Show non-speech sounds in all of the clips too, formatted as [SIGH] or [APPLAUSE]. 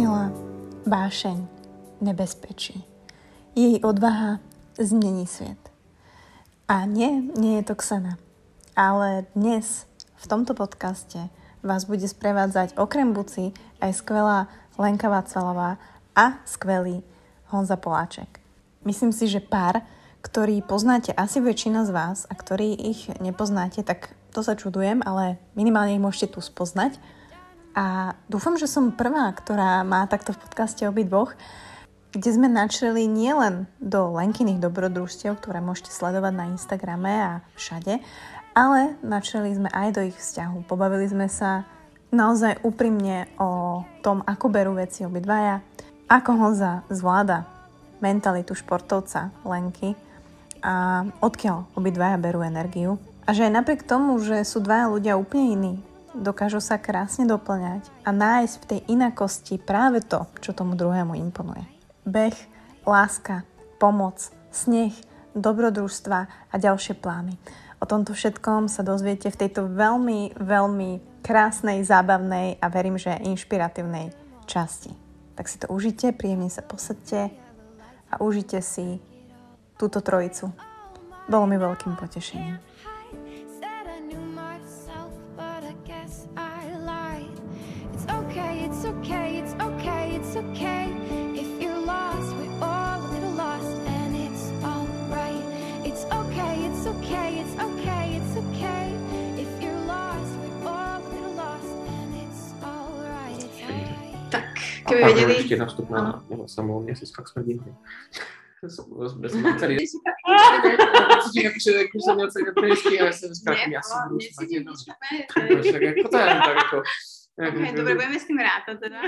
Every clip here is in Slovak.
Sila, vášeň, nebezpečí. Jej odvaha zmení svet. A nie, nie je to Ksana. Ale dnes v tomto podcaste vás bude sprevádzať okrem Buci aj skvelá Lenka Vácvalová a skvelý Honza Poláček. Myslím si, že pár, ktorý poznáte asi väčšina z vás a ktorí ich nepoznáte, tak to sa čudujem, ale minimálne ich môžete tu spoznať a dúfam, že som prvá, ktorá má takto v podcaste obidvoch, kde sme načreli nielen do Lenkyných dobrodružstiev, ktoré môžete sledovať na Instagrame a všade, ale načreli sme aj do ich vzťahu. Pobavili sme sa naozaj úprimne o tom, ako berú veci obidvaja, ako Honza zvláda mentalitu športovca Lenky a odkiaľ obidvaja berú energiu. A že aj napriek tomu, že sú dvaja ľudia úplne iní, dokážu sa krásne doplňať a nájsť v tej inakosti práve to, čo tomu druhému imponuje. Beh, láska, pomoc, sneh, dobrodružstva a ďalšie plány. O tomto všetkom sa dozviete v tejto veľmi, veľmi krásnej, zábavnej a verím, že inšpiratívnej časti. Tak si to užite, príjemne sa posadte a užite si túto trojicu. Bolo mi veľkým potešením. Keby vedeli... Ešte nastup na samou měsíc, fakt jsme díky. Bez celý... Že když jsem měl celý dobrý a já jsem říkal, já si budu snad jednou. Tak jako to je, tak jako... Okay, dobre, budeme s tým rátať teda.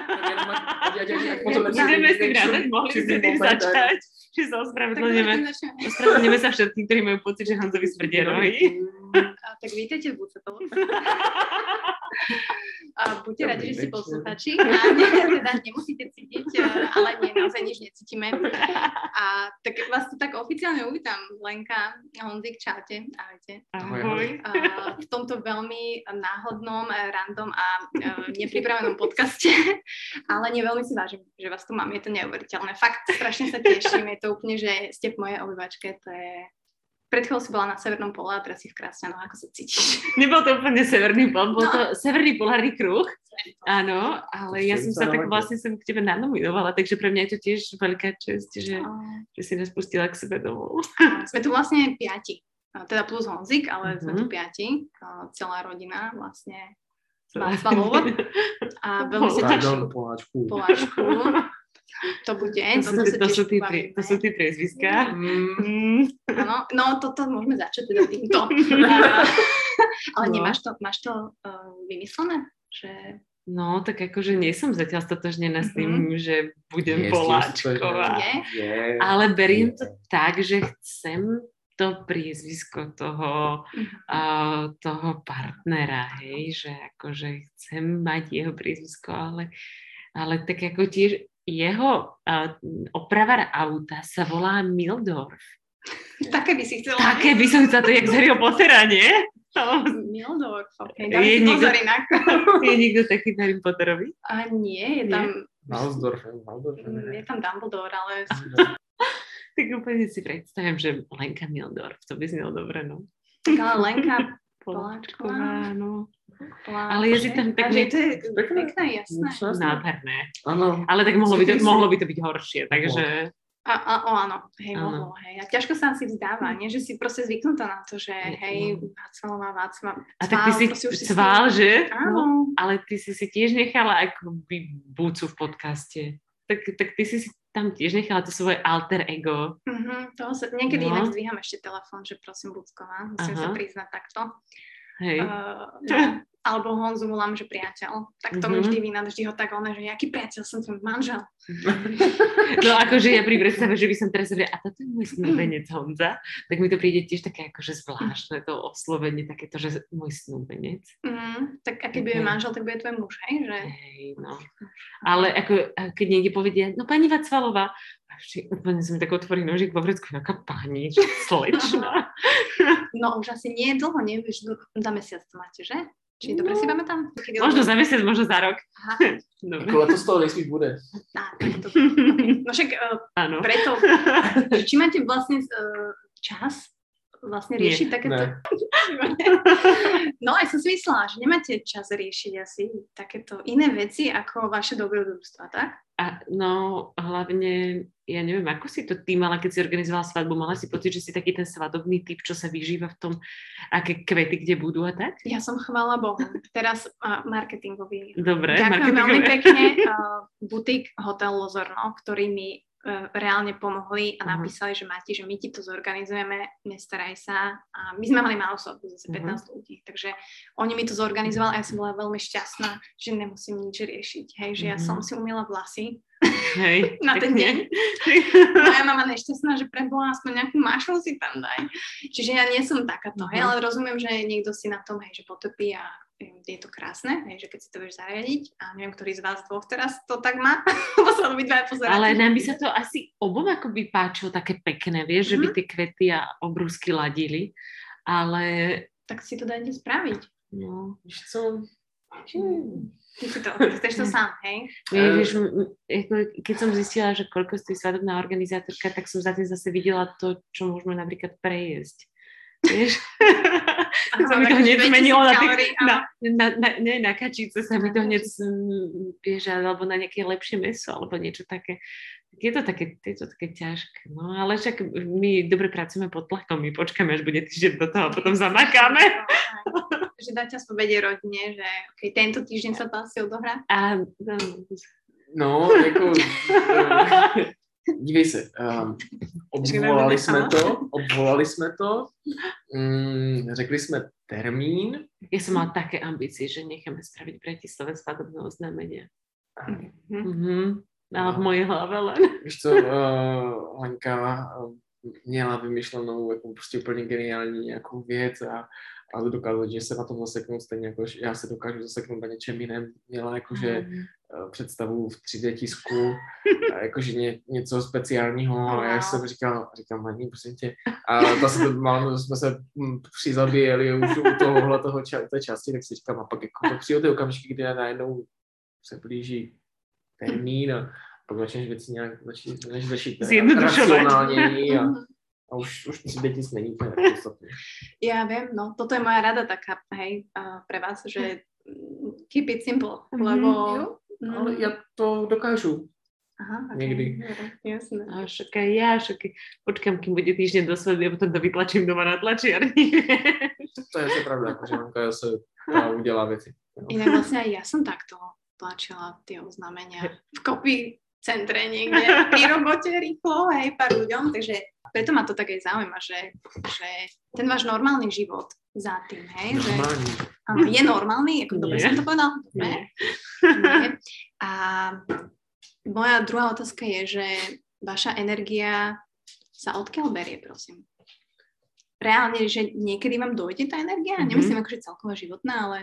Budeme s tým rátať, mohli ste tým začať, že sa ospravedlňujeme. Ospravedlňujeme sa všetkým, ktorí majú pocit, že Hanzovi smrdia [LAUGHS] nohy. Tak vítejte v Bucetovu. [LAUGHS] A buďte radi, že ste posluchači. A ne, teda nemusíte cítiť, eh, ale nie, naozaj nič necítime. [LAUGHS] A tak vás tu tak oficiálne uvítam, Lenka, Honzik, čaute. Ahojte. Ahoj. A v tomto veľmi náhodnom, eh, random a uh, nepripravenom podcaste, ale nie veľmi si vážim, že vás tu mám, je to neuveriteľné. Fakt strašne sa teším, je to úplne, že ste v mojej obývačke, to je pred chvíľou si bola na Severnom pole a teraz si v Krásňanoch. Ako sa cítiš? [LAUGHS] Nebol to úplne Severný pol, bol no. to Severný polárny kruh. Áno, ale ja som sa tak vlastne som k tebe nanominovala, takže pre mňa je to tiež veľká čest, že, oh. že si nás pustila k sebe domov. Sme tu vlastne piati, teda plus Honzik, ale mm-hmm. sme tu piati, celá rodina vlastne Václavov. A veľmi sa teším. Poláčku. Poláčku. [LAUGHS] To bude. To, to, to, to, sú, tí, to sú tí priezviská. Mm. Áno, no toto môžeme začať teda týmto. [LAUGHS] Ale no. nemáš to, máš to uh, vymyslené? Že... No, tak akože nie som zatiaľ stotožnená s tým, mm-hmm. že budem yes, Poláčková. Ale beriem to tak, že chcem to priezvisko toho, uh, toho partnera, hej, že akože chcem mať jeho priezvisko, ale, ale tak ako tiež jeho uh, opravar auta sa volá Mildorf. Také by si chcela. Také by som chcela, to je jak z Harryho Pottera, nie? No. Mildorf, ok. Dáme je si niekto, pozor inak. [LAUGHS] je niekto taký v Harry Potterovi? A nie, je tam... Maldorf, Maldorf. Je tam Dumbledore, ale... [LAUGHS] tak úplne si predstavím, že Lenka Mildorf, to by znelo dobre, no. Tak ale Lenka [LAUGHS] Poláčková, no. Ale je si tam pekné. To je pekné, jasné. Nádherné. Áno. Ale tak mohlo by, to, mohlo by to byť horšie, takže... A, a, o, áno, hej, áno. mohlo, hej. A ťažko sa asi vzdáva, nie? Že si proste zvyknutá na to, že hej, Václavová, Václav, A tak ty si cvál, že? Áno. No, ale ty si si tiež nechala akoby búcu v podcaste. Tak, tak ty si si tam tiež nechala to svoje alter ego. Uh-huh, toho sa, niekedy no. inak zdvíham ešte telefón, že prosím, Bucková, musím Aha. sa priznať takto. Hej. Uh, [LAUGHS] no, alebo Honzu volám, že priateľ. Tak to mm-hmm. mi vždy vyná, vždy ho tak ono, že jaký priateľ som tvoj manžel. [LAUGHS] no akože ja pri predstave, že by som teraz hovorila, a toto je môj snúbenec Honza, tak mi to príde tiež také akože zvláštne to oslovenie, takéto, že môj snúbenec. Mm, tak a keď bude manžel, tak bude tvoj muž, hej? Že... Hej, no. Ale ako, keď niekde povedia, no pani Vacvalová, úplne som tak otvorí nožík vo vrecku, aká pani, [LAUGHS] slečna. no už asi nie je dlho, nevieš, za mesiac to máte, že? Či dobre si pamätám? Možno za mesiac, možno za rok. Aha. [LAUGHS] Dobre. Ako letos toho nejspíš bude. Á, to, okay. [LAUGHS] No však uh, preto, [LAUGHS] či máte vlastne uh, čas vlastne Nie, riešiť takéto... ne. No aj som si myslela, že nemáte čas riešiť asi takéto iné veci ako vaše dobrodružstva, tak? A no hlavne, ja neviem, ako si to ty mala, keď si organizovala svadbu, mala si pocit, že si taký ten svadobný typ, čo sa vyžíva v tom, aké kvety kde budú a tak? Ja som chvala Bohu. Teraz uh, marketingový. Dobre, Ďakujem veľmi pekne. [LAUGHS] Uh, butik Hotel Lozorno, ktorý mi reálne pomohli a Mhm. napísali, že Mati, že my ti to zorganizujeme, nestaraj sa. A my sme mali málo svadbu, zase Mhm. 15 ľudí, takže oni mi to zorganizovali a ja som bola veľmi šťastná, že nemusím nič riešiť. Hej, že ja Mhm. som si umila vlasy Hej, [LAUGHS] na ten pekne. [LAUGHS] moja mama nešťastná, že prebola aspoň nejakú mašu si tam daj. Čiže ja nie som takáto, hej, Mhm. ale rozumiem, že niekto si na tom, hej, že potopí a hej, je to krásne, hej, že keď si to vieš zariadiť a neviem, ktorý z vás dvoch teraz to tak má, [LAUGHS] lebo sa obidva pozeráte. Ale nám by sa to asi obom akoby páčilo také pekné, vieš, že by Mhm. tie kvety a obrúsky ladili, ale Tak si to dajte spraviť. no, Víš co? Hmm. Ty si to, chceš to sám, hej? Eh. vieš, m- ako keď som zistila, že koľko stojí svadobná organizátorka, tak som za tým zase videla to, čo môžeme napríklad prejesť. Vieš? [LAUGHS] sa mi to hneď 2000 zmenilo na, tých, na, na, na, nie, na kačice sa mi to hneď, vieš, alebo na nejaké lepšie meso, alebo niečo také. Je to také, je to také ťažké. No, ale však my dobre pracujeme pod tlakom, my počkáme, až bude týždeň do toho, a potom zamakáme. Že dáte aspoň vedieť rodine, že okay, tento týždeň sa to asi odohrá. A no, No, jako... [LAUGHS] eh, Dívej se, um, obvolali jsme to, obvolali jsme to, mm, řekli jsme termín, ja som mala také ambície, že necháme spraviť v Bratislave svadobné oznámenie. Mhm. Mhm. Ale v No. mojej hlave len. víš co, uh, Lenka uh, měla vymyšlenou jako prostě úplně geniální nějakou věc a, a dokázat, že se na tom zaseknout stejně jako že já se dokážu zaseknout na něčem jiném. Měla jakože Mhm. eh, představu v 3D tisku, a jakože ně, něco speciálního a já jsem říkal, říkám, Maní, prosím tě. A to se, to, mám, jsme se hm, přizabíjeli už u tohohle toho ča, té části, tak si říkám, a pak jako to přijde ty okamžiky, kdy najednou se blíží termín a pak začneš věci nějak začít, než začít Zjednodušovat. racionálněji a, [LAUGHS] a už, už 3D tisk není úplně tak podstatný. Ja viem, no toto je moja rada taká, hej, uh, pre vás, že mm, keep it simple, Mhm, lebo... Mm, Ale já to dokážu. Aha, okay. někdy. Jasné. A však aj ja, však počkám, kým bude týždeň do svadby a potom to vytlačím doma na tlačiarni. To je to pravda, jako, že Lenka se a udělá věci. jo. Inak vlastne aj ja som takto tlačila tie oznámenia v kopy centre niekde pri [LAUGHS] robote rýchlo, hej, pár ľuďom, takže preto ma to tak aj zaujíma, že, že ten váš normálny život za tým, hej, že Normální. áno, je normálny, ako dobre som to povedala? Dobre. A moja druhá otázka je, že vaša energia sa odkiaľ berie, prosím? Reálne, že niekedy vám dojde tá energia? Mhm. Nemyslím akože celková životná, ale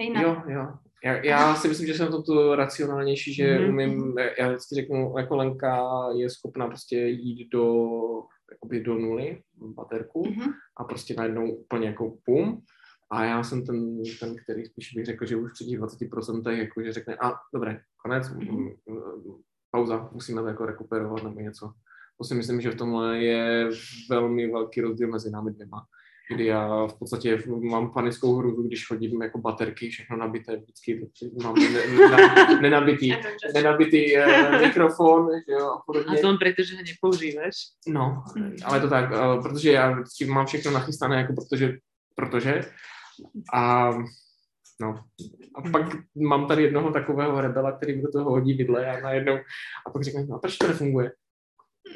hej, na... Jo, jo. Já, já si myslím, že jsem toto racionálnější, že Mhm. umím, já vždycky řeknu, jako Lenka je schopná prostě jít do, jakoby do nuly, baterku, Mhm. a prostě najednou úplně jako pum. A já jsem ten, ten který spíš bych řekl, že už při těch 20% jako, že řekne, a dobré, konec, Mhm. mm, mm, pauza, musíme to jako rekuperovat nebo něco. To si myslím, že v tomhle je velmi velký rozdíl mezi námi dvěma. Kdy já v podstatě mám panickou hruzu, když chodím jako baterky, všechno nabité, vždycky mám ne, ne, nenabitý, nenabitý eh, mikrofon, že jo, a A podobně. to len preto, že ho nepoužívaš. No, ale to tak, eh, protože já vždycky mám všechno nachystané, jako protože, protože. A no, a pak mám tady jednoho takového rebela, který mi do toho hodí vidle a najednou, a pak řekne, no a proč to nefunguje?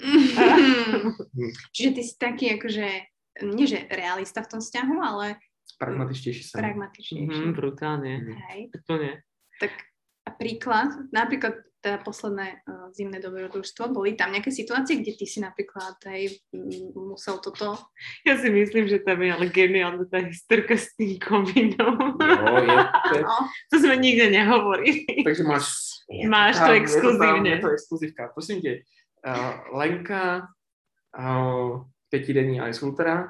[LAUGHS] [LAUGHS] Čiže ty si taký akože, nie že realista v tom vzťahu, ale Pragmatičtější jsem. pragmatičnejší. Mhm, brutálne. Hej. Úplne. Tak a príklad, napríklad teda posledné uh, zimné dobrodružstvo, boli tam nejaké situácie, kde ty si napríklad hej, m, musel toto... Ja si myslím, že tam je ale geniálna tá historka s tým komínom. Jo, je, je, No, To sme nikde nehovorili. takže máš... Máš to tam, exkluzívne. Je to, tam, je to exkluzivka. Prosím tě, uh, Lenka, uh, pětidenní ice ultra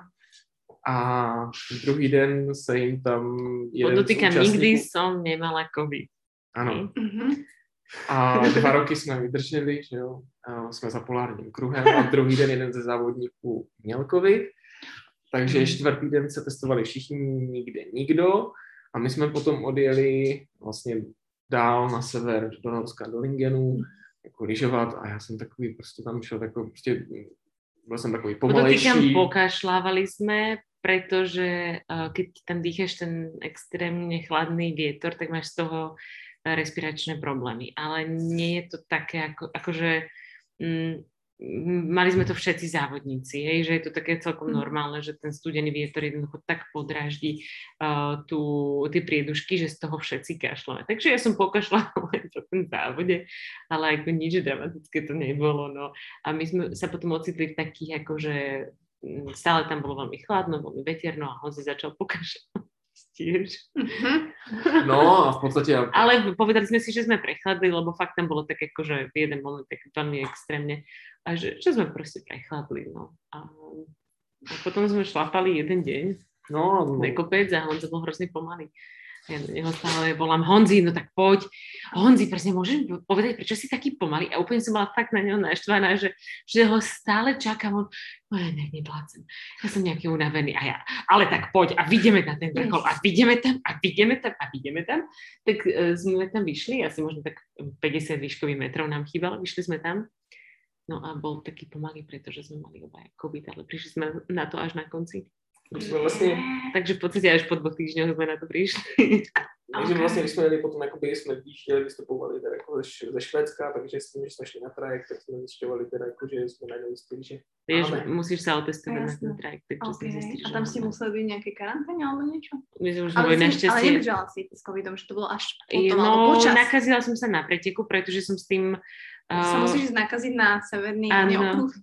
a druhý den se jim tam jeden Podotýkam, z nikdy som nemala COVID. Ano. Mhm. A dva roky jsme vydrželi, že jo, a jsme za polárním kruhem a druhý den jeden ze závodníků měl covid, takže Mhm. čtvrtý den se testovali všichni, nikde nikdo a my jsme potom odjeli vlastně dál na sever do Norska, do Lingenu, jako lyžovat a já jsem takový prostě tam šel jako prostě byl jsem takový Podotýkam, pomalejší. pokašľávali sme, pretože uh, keď tam dýchaš ten extrémne chladný vietor, tak máš z toho uh, respiračné problémy. Ale nie je to také, ako, akože mm, mali sme to všetci závodníci, hej, že je to také celkom Mhm. normálne, že ten studený vietor jednoducho tak podráždi uh, tú, tie priedušky, že z toho všetci kašľame. Takže ja som pokašľala [LAUGHS] len po tom závode, ale ako nič dramatické to nebolo. No. A my sme sa potom ocitli v takých akože mm, stále tam bolo veľmi chladno, veľmi veterno a Honzi začal pokašľať tiež. Mhm. No a v podstatě já Ale povedali sme si, že sme prechladli, lebo fakt tam bolo tak akože v jeden moment tak veľmi extrémne a že, že sme proste prechladli. No. A, a potom sme šlapali jeden deň no, no na kopec a Honza bol hrozne pomalý. Ja na neho stále volám, Honzi, no tak poď. Honzi, presne, môžeš povedať, prečo si taký pomalý? A úplne som bola fakt na neho naštvaná, že, že ho stále čakám. On, no ja ne, neplácem. Ja som nejaký unavený. A ja, ale tak poď a vidíme na ten vrchol a vidíme tam a vidíme tam a vidíme tam. Tak uh, sme tam vyšli, asi možno tak 50 výškových metrov nám chýbalo, vyšli sme tam. No a bol taký pomalý, pretože sme mali obaja COVID, ale prišli sme na to až na konci. My vlastně Takže v podstate až po dvoch týždňoch sme na to prišli. [LAUGHS] Takže Ok. vlastně, když jsme jeli potom, jakoby jsme výjížděli, vystupovali teda jako ze, ze Švédska, takže s tím, že jsme šli na trajekt, tak jsme zjišťovali teda jako, že jsme najednou zjistili, že Vieš, Áno. musíš sa otestovať na Jasné. ten trajekt, takže OK. sme zistili, A tam si máme. museli byť v nejakej karanténe alebo niečo? My sme už Ale, boli si, ale našťastie... nevydržala si s covidom, že to bolo až potom, alebo No, počas. nakazila som sa na preteku, pretože som s tým... Sa musíš nakaziť na severný áno. kruh.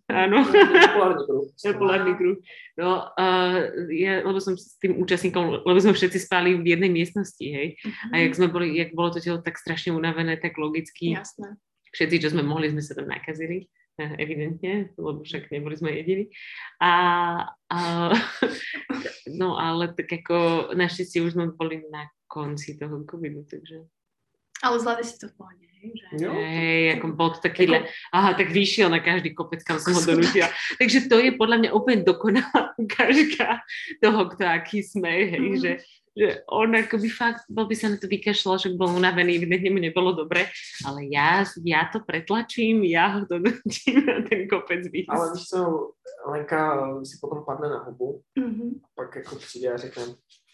polárny kruh. No, uh, ja, lebo som s tým účastníkom, lebo sme všetci spali v jednej miestnosti, hej. A jak sme boli, jak bolo to telo tak strašne unavené, tak logicky Jasné. všetci, čo sme mohli, sme sa tam nakazili, eh, evidentne, lebo však neboli sme jediní. A, a [LAUGHS] no ale tak ako našťastie už sme boli na konci toho covidu, takže Ale zvládli si to v pohode, hej? Že... Jo. hej, ako bol to taký, Ako- le, aha, tak vyšiel na každý kopec, kam som ho donútila. Takže to je podľa mňa úplne dokonalá [LAUGHS] ukážka toho, kto aký sme, hej, Mhm. že, že on akoby fakt, bol by sa na to vykašľal, že bol unavený, evidentne mu nebolo dobre, ale ja, ja to pretlačím, ja ho donútim na ten kopec výjsť. Ale víš co, Lenka si potom padne na hubu, Mhm. pak jako přijde a řekne,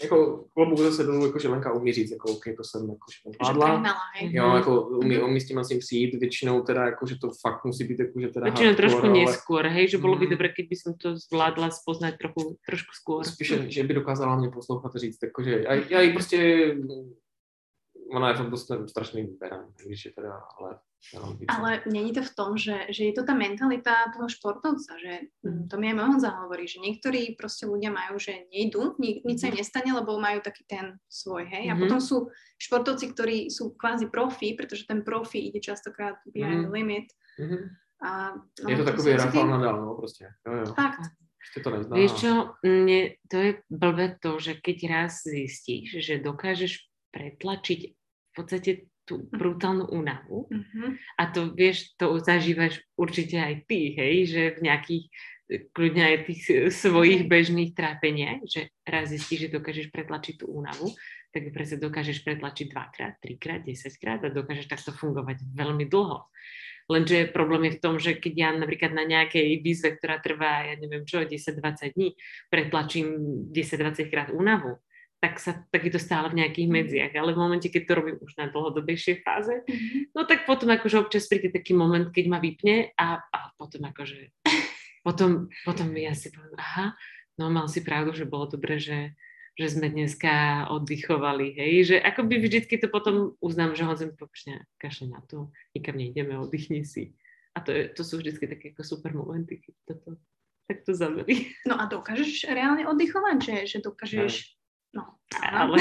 jako klobouk zase dolů, jako že Lenka umí říct, jako OK, to jsem jako že Že zvládla. Jo, Mhm. jako umí, umí s tím asi přijít, většinou teda jako, že to fakt musí být jako, že teda Väčšinou trošku ale neskôr, hej, že bolo by Mhm. dobre, keď by som to zvládla spoznať trochu, trošku skôr. spíše, že by dokázala mě poslouchat a říct, jako, že já, já jí prostě, ona je tom dost strašný když je teda, ale. Ale není to v tom, že, že je to tá mentalita toho športovca, že mm, to mi aj môj Honza hovorí, že niektorí proste ľudia majú, že nejdú, ni, nič sa im nestane, lebo majú taký ten svoj, hej. A Mhm. potom sú športovci, ktorí sú kvázi profi, pretože ten profi ide častokrát behind the Mhm. limit. Mhm. A, no, Je to takový Rafael Nadal, no prostě. Jo, jo. Fakt. To nezná. Vieš čo, mne, to je blbé to, že keď raz zistíš, že dokážeš pretlačiť v podstate tú brutálnu únavu Mhm. a to vieš, to zažívaš určite aj ty, hej, že v nejakých kľudne aj tých svojich bežných trápeniach, že raz zistíš, že dokážeš pretlačiť tú únavu, tak ju presne dokážeš pretlačiť dvakrát, trikrát, desaťkrát a dokážeš takto fungovať veľmi dlho. Lenže problém je v tom, že keď ja napríklad na nejakej výzve, ktorá trvá, ja neviem čo, 10-20 dní, pretlačím 10-20 krát únavu, tak, sa, tak je to stále v nejakých medziach. Ale v momente, keď to robím už na dlhodobejšej fáze, Mhm. no tak potom akože občas príde taký moment, keď ma vypne a, a potom akože, [LAUGHS] potom, potom ja si poviem, aha, no mal si pravdu, že bolo dobre, že, že sme dneska oddychovali, hej, že akoby vždycky to potom uznám, že hodzem popršne kašle na to, nikam nejdeme, oddychni si. A to, je, to sú vždycky také ako super momenty, keď toto takto zamerí. No a dokážeš reálne oddychovať, že, že dokážeš... No. Ale,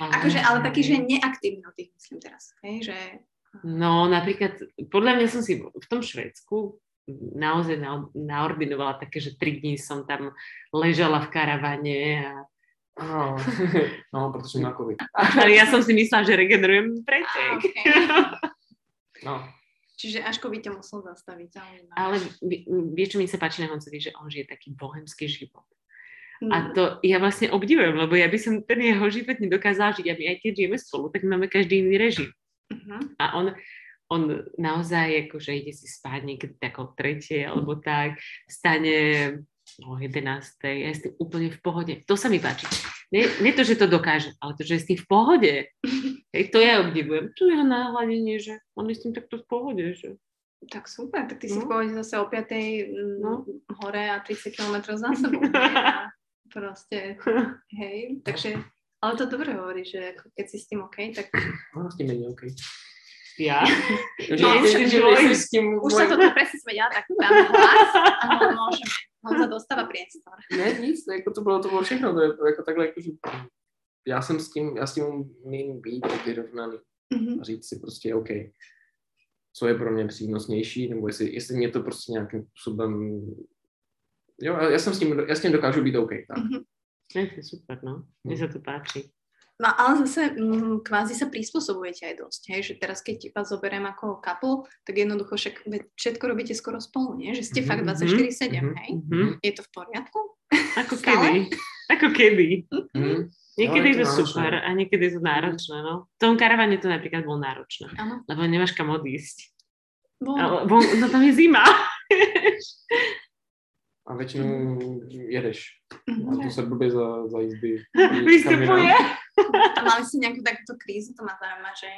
[LAUGHS] Akože, ale taký, že neaktívny oddych, myslím teraz. Hej, že... No napríklad, podľa mňa som si v tom Švedsku naozaj na, naordinovala také, že tri dní som tam ležala v karavane a No, no protože má COVID. ale [LAUGHS] ja som si myslela, že regenerujem pretek. Okay. [LAUGHS] No, Čiže až by ťa musel zastaviť. Ale vie- vieš, čo mi sa páči na Honcovi, že on žije taký bohemský život. Mm. A to ja vlastne obdivujem, lebo ja by som ten jeho život nedokázala žiť. A my aj keď žijeme spolu, tak máme každý iný režim. Mhm. A on, on naozaj akože ide si spať niekedy tak o tretej alebo tak, stane o 11. Ja s tým úplne v pohode. To sa mi páči. Nie, nie to, že to dokáže, ale to, že je s tým v pohode. Hej, to ja obdivujem. Tu je jeho náhľadenie, že on je s tým takto v pohode. Že... Tak super, tak ty si No. v pohode zase o 5. mm, No. hore a 30 km za sebou. [LAUGHS] a proste, [LAUGHS] hej, takže, ale to dobre hovorí, že ako keď si s tým OK, tak no, s tím není OK. [LAUGHS] Ja? Že, No, že, tvoj- nejsi s tím už sa to tu presne smedila, tak dáme hlas a môžeme. Honza dostáva priestor. Ne, nic, jako to bylo, to bylo všechno, to je to jako takhle, jako, že já jsem s tím, já s tím umím být vyrovnaný Mhm. a říct si prostě, OK, co je pro mě přínosnější, nebo jestli, jestli mě to prostě nějakým způsobem, jo, já jsem s tím, já s tím dokážu být OK, tak. Mhm. Je to super, no. Mne sa to páči. No ale zase mm, kvázi sa prispôsobujete aj dosť, hej, že teraz keď vás zoberiem ako couple, tak jednoducho však všetko robíte skoro spolu, nie? Že ste Mhm, fakt mhm, 24-7, mhm. hej? Mhm. Je to v poriadku? Ako kedy. Ako kedy. Hm? Niekedy je je to to super náročné. a niekedy je to náročné, no. V tom karavane to napríklad bolo náročné, Áno. lebo nemáš kam odísť. Bolo. Ale, bo, no tam je zima. [LAUGHS] A většinou jedeš. A Mhm. to se blbě za, za jízdy. [LAUGHS] Vystupuje. A mali ste nejakú takúto krízu, to ma zaujíma, že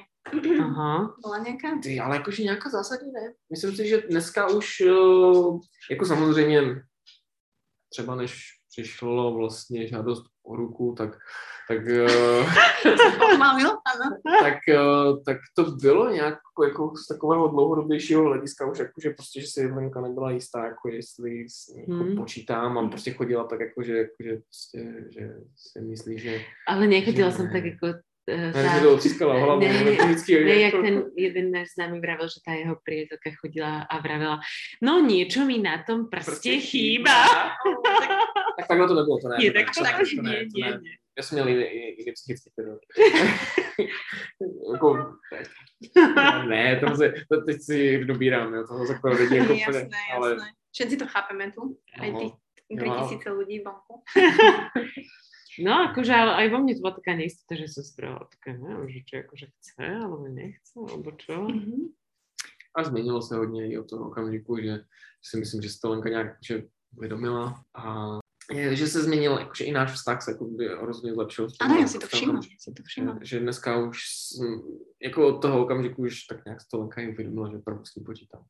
Aha. bola nejaká? Ty, ale jakože nějaká zásadní ne. Myslím si, že dneska už, jako samozřejmě, třeba než přišlo vlastně žádost ruku, tak, tak, [LAUGHS] eh, tak, eh, tak to bylo nějak jako z takového dlouhodobějšího hlediska už jako, že prostě, že si Jelenka nebyla jistá, jako jestli jako Hmm. počítám a prostě chodila tak jako, že, jako, že, prostě, že si myslí, že Ale nechodila Že ne. tak ako ne, že to odciskala hlavu, Ne, vždycky Ne, jak jako- ten jeden náš známy vravel, že tá jeho priateľka chodila a vravela, no niečo mi na tom prste Prostě chýba. [LAUGHS] tak, tak takhle to nebylo, to ne. Nie, to tak to tak to nie, ne, to ne. nie. Já jsem měl jiný, jiný psychický period. jako, ne, to se, to teď si dobírám, jo, to jako lidi jako jasné, ale jasné. Všetci to chápeme tu, aj No. No. 3000 ľudí vonku. No, akože, ale aj vo mne to bola taká neistota, že som spravila také, neviem, že či akože chce, alebo nechce, alebo čo. Mhm. a změnilo se hodně i od toho okamžiku, že si myslím, že to Lenka nějak že uvědomila a že se změnil, jakože i náš vztah se jako by rozhodně zlepšil. Áno, ja si to všimla. okamžiku. Si to všimla. Že, že dneska už jsem, jako od toho okamžiku už tak nějak se to Lenka i uvědomila, že opravdu s tím počítám.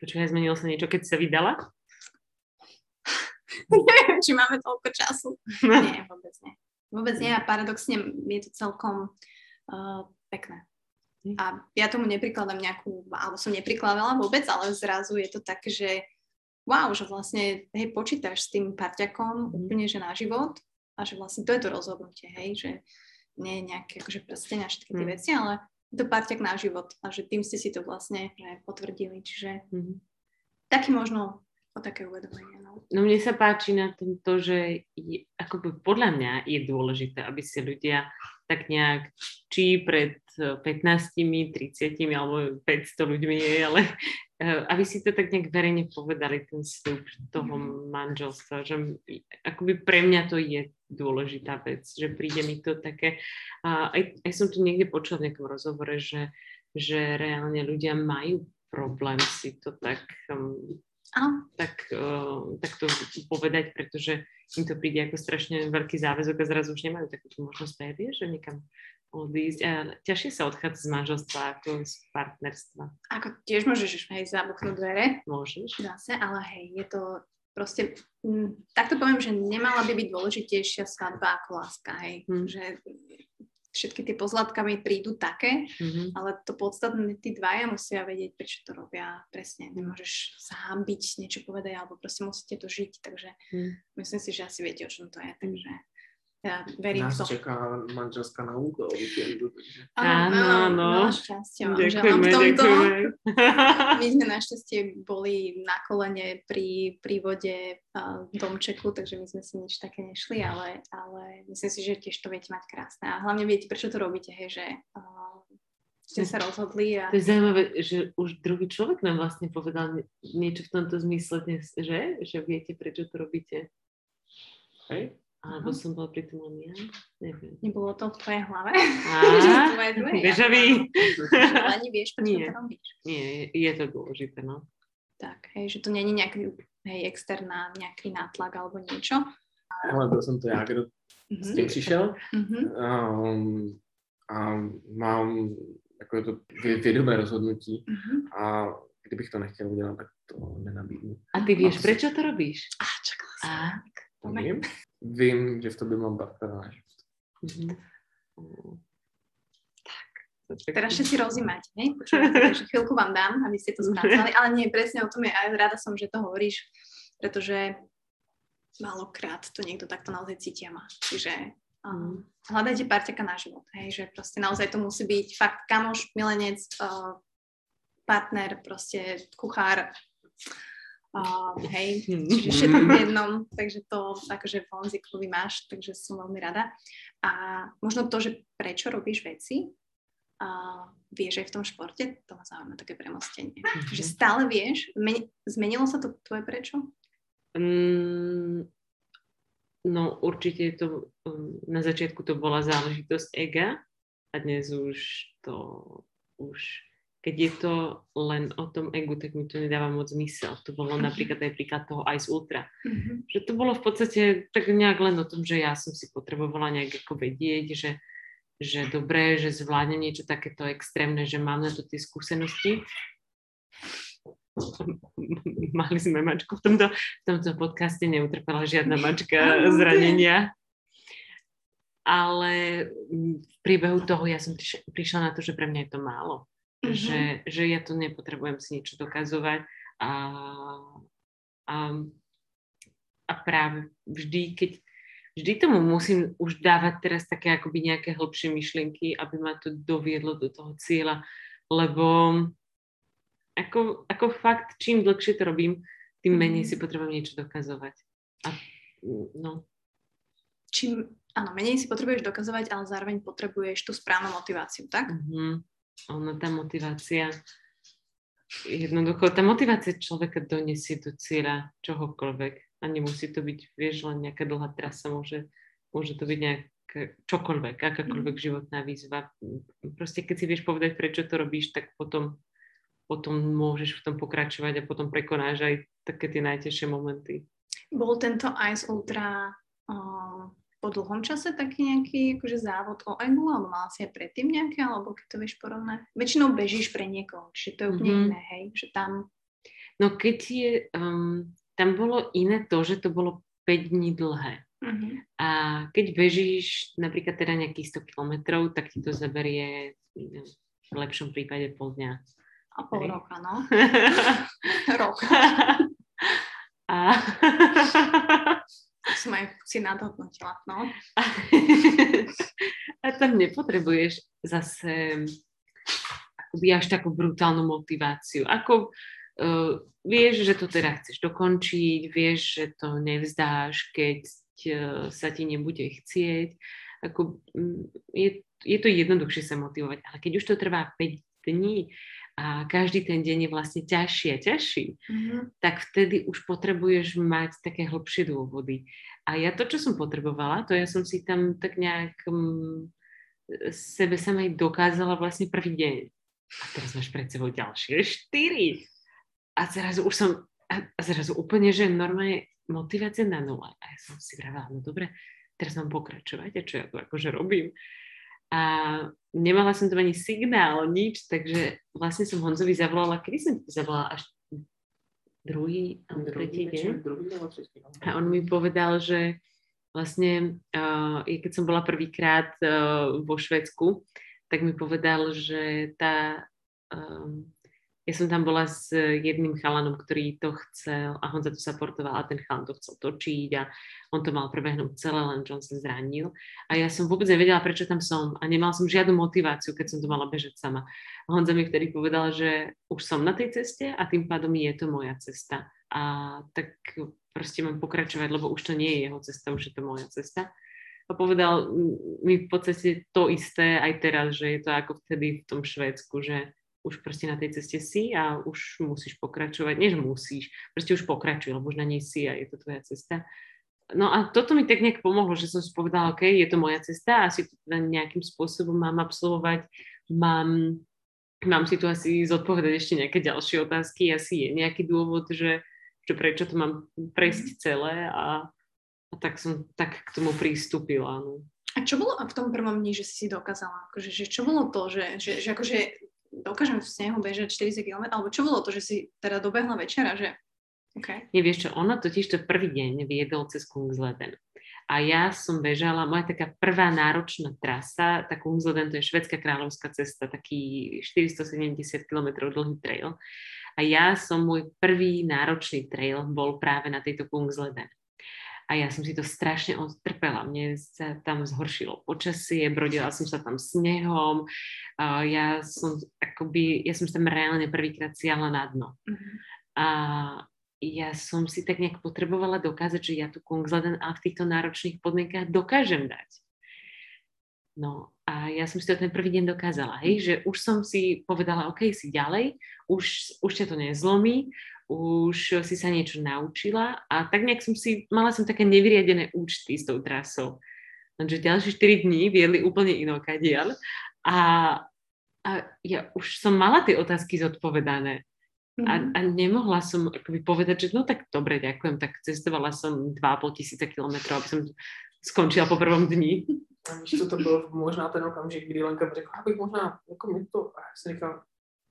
Počkaj, zmenilo sa niečo, keď sa vydala? [LAUGHS] Neviem, či máme toľko času. Nie, vôbec nie. Vôbec nie a paradoxne je to celkom uh, pekné. A ja tomu neprikladám nejakú, alebo som neprikladala vôbec, ale zrazu je to také, že wow, že vlastne, hej, počítaš s tým parťakom Mhm. úplne, že na život a že vlastne to je to rozhodnutie, hej, že nie je nejaké akože prstenia a všetky tie Mm. veci, ale je to parťak na život a že tým ste si to vlastne že potvrdili, čiže Mhm. taký možno o také uvedomenie, no. No mne sa páči na tom to, že je, akoby podľa mňa je dôležité, aby si ľudia tak nejak, či pred 15, 30 alebo 500 ľuďmi, ale eh, aby si to tak nejak verejne povedali, ten vstup toho manželstva, že akoby pre mňa to je dôležitá vec, že príde mi to také, aj, aj som tu niekde počula v nejakom rozhovore, že, že reálne ľudia majú problém si to tak um, tak, uh, tak to povedať, pretože im to príde ako strašne veľký záväzok a zrazu už nemajú takúto možnosť. Vieš, že niekam odísť. A ťažšie sa odchádza z manželstva ako z partnerstva. ako tiež môžeš hej, zabuchnúť dvere, Môžeš? zase, ale hej, je to proste, m, takto poviem, že nemala by byť dôležitejšia svadba ako láska, hej, Hm. že všetky tie pozlatka mi prídu také, Mhm. ale to podstatné, tí dvaja musia vedieť, prečo to robia presne. Nemôžeš sa hambiť niečo povedať, alebo proste musíte to žiť, takže Hm. myslím si, že asi viete, o čom to je, takže Ja verím Nás to. čeká manželská nauka o víkendu, takže... Áno, áno. Vám želám Ďakujeme, tomto. ďakujeme. [LAUGHS] My sme našťastie boli na kolene pri prívode uh, domčeku, takže my sme si nič také nešli, ale, ale myslím si, že tiež to viete mať krásne. A hlavne viete, prečo to robíte, hej, že uh, ste sa rozhodli a... To je zaujímavé, že už druhý človek nám vlastne povedal nie- niečo v tomto zmysle dnes, že? Že viete, prečo to robíte. Hej? Alebo Mhm. som bola pri tom len ja? Neviem. Nebolo to v tvojej hlave? [LAUGHS] Ja vu. Že ani vieš, prečo Nie. to robíš. Nie, je to dôležité, no. Tak, hej, že to není nejaký hej, externá, nejaký nátlak alebo niečo. Ale byl jsem to já, kdo s Mhm. tím přišel. Mhm. Um, a mám jako je to vě- vědomé rozhodnutí Mhm. a kdybych to nechtěl udělat, tak to nenabídnu. A ty vieš, prečo to robíš? Á, čakala som. A? Vím, že v tobě mám partnera. na život. Mhm. Tak. Teraz všetci rozímate, hej? Počúvate, chvíľku vám dám, aby ste to spracovali, ale nie, presne o tom je, aj rada som, že to hovoríš, pretože málokrát to niekto takto naozaj cíti a má. Čiže um, hľadajte parťaka na život, hej, že proste naozaj to musí byť fakt kamoš, milenec, uh, partner, proste kuchár, uh, hej, čiže všetko v jednom, takže to akože vonziku vy máš, takže som veľmi rada. A možno to, že prečo robíš veci, a vieš aj v tom športe, to ma zaujíma také premostenie. Že stále vieš, zmeni- zmenilo sa to tvoje prečo? Mm, no určite to, um, na začiatku to bola záležitosť ega a dnes už to, už keď je to len o tom egu, tak mi to nedáva moc zmysel. To bolo napríklad aj príklad toho Ice Ultra. Že to bolo v podstate tak nejak len o tom, že ja som si potrebovala nejak ako vedieť, že, že dobré, že zvládnem niečo takéto extrémne, že mám na to tie skúsenosti. [LAUGHS] Mali sme mačku v tomto, v tomto podcaste, neutrpela žiadna mačka Áno, zranenia. Ale v priebehu toho ja som prišla na to, že pre mňa je to málo. Mhm. Že, že ja to nepotrebujem si niečo dokazovať a, a, a práve vždy, keď vždy tomu musím už dávať teraz také akoby nejaké hlbšie myšlienky, aby ma to doviedlo do toho cieľa, lebo ako, ako fakt, čím dlhšie to robím, tým menej si potrebujem niečo dokazovať. A, no, Čím, áno, menej si potrebuješ dokazovať, ale zároveň potrebuješ tú správnu motiváciu, tak? uh-huh. Ono, tá motivácia, jednoducho, tá motivácia človeka donesie do cieľa čohokoľvek a nemusí to byť, vieš, len nejaká dlhá trasa, môže, môže to byť nejaké čokoľvek, akákoľvek životná výzva. Proste keď si vieš povedať, prečo to robíš, tak potom potom môžeš v tom pokračovať a potom prekonáš aj také tie najtežšie momenty. Bol tento Ice Ultra uh, po dlhom čase taký nejaký akože závod o egu, alebo mala si aj predtým nejaké, alebo keď to vieš porovnať? Väčšinou bežíš pre niekoho, čiže to je úplne Mhm. iné, hej, že tam... No keď je, um, tam bolo iné to, že to bolo 5 dní dlhé. Uh-huh. A keď bežíš napríklad teda nejakých 100 kilometrov, tak ti to zaberie v lepšom prípade pol dňa. A pol Hej. roka, no. [LAUGHS] Rok. A, [LAUGHS] [LAUGHS] Som aj si nadhodnotila, no. [LAUGHS] a tam nepotrebuješ zase akoby až takú brutálnu motiváciu. Ako uh, vieš, že to teda chceš dokončiť, vieš, že to nevzdáš, keď uh, sa ti nebude chcieť. Ako, mm, je, je to jednoduchšie sa motivovať, ale keď už to trvá 5 dní a každý ten deň je vlastne ťažší a ťažší, Uh-huh. tak vtedy už potrebuješ mať také hlbšie dôvody. A ja to, čo som potrebovala, to ja som si tam tak nejak um, sebe samej dokázala vlastne prvý deň. A teraz máš pred sebou ďalšie štyri. A zrazu už som, a a zrazu úplne, že normálne motivácia na nule. A ja som si vravela, no dobre, teraz mám pokračovať a čo ja tu akože robím. A nemala som tam ani signál, nič, takže vlastne som Honzovi zavolala, kedy som zavolala až druhý alebo tretí deň. no. A on mi povedal, že vlastne, uh, keď som bola prvýkrát uh, vo Švedsku, tak mi povedal, že tá, um, ja som tam bola s jedným chalanom, ktorý to chcel a Honza to supportoval a ten chalan to chcel točiť a on to mal prebehnúť celé, len John sa zranil. A ja som vôbec nevedela, prečo tam som a nemala som žiadnu motiváciu, keď som to mala bežať sama. A Honza mi vtedy povedal, že už som na tej ceste a tým pádom je to moja cesta. A tak proste mám pokračovať, lebo už to nie je jeho cesta, už je to moja cesta. A povedal mi v podstate to isté aj teraz, že je to ako vtedy v tom Švédsku, že už proste na tej ceste si a už musíš pokračovať. Nie, že musíš, proste už pokračuj, lebo už na nej si a je to tvoja cesta. No a toto mi tak nejak pomohlo, že som si povedala, OK, je to moja cesta, asi to teda nejakým spôsobom mám absolvovať, mám, mám si tu asi zodpovedať ešte nejaké ďalšie otázky, asi je nejaký dôvod, že, že prečo to mám prejsť mhm. celé a, a tak som tak k tomu pristúpila. No. A čo bolo v tom prvom dni, že si si dokázala? Akože, že čo bolo to, že, že, že akože dokážem v snehu bežať 40 km, alebo čo bolo to, že si teda dobehla večera, že Okay. Nie, vieš čo, ono totiž to prvý deň viedol cez Kungsleden. A ja som bežala, moja taká prvá náročná trasa, tá Kungsleden, to je švedská kráľovská cesta, taký 470 km dlhý trail. A ja som, môj prvý náročný trail bol práve na tejto Kungsleden a ja som si to strašne odtrpela. Mne sa tam zhoršilo počasie, brodila som sa tam snehom, uh, ja som akoby, ja som tam reálne prvýkrát siahla na dno. Uh-huh. A ja som si tak nejak potrebovala dokázať, že ja tu Kungsleden a v týchto náročných podmienkach dokážem dať. No a ja som si to ten prvý deň dokázala, hej, že už som si povedala, OK, si ďalej, už, už ťa to nezlomí, už si sa niečo naučila a tak nejak som si, mala som také nevyriadené účty s tou trasou. Lenže ďalšie 4 dní viedli úplne inokadiaľ a, a ja už som mala tie otázky zodpovedané. Mm-hmm. A, mhm. a nemohla som akoby povedať, že no tak dobre, ďakujem, tak cestovala som 2,5 tisíce kilometrov, aby som skončila po prvom dni. A víš, co to bylo možná ten okamžik, kdy Lenka řekla, abych možná, jako mi to, a já jsem říkal,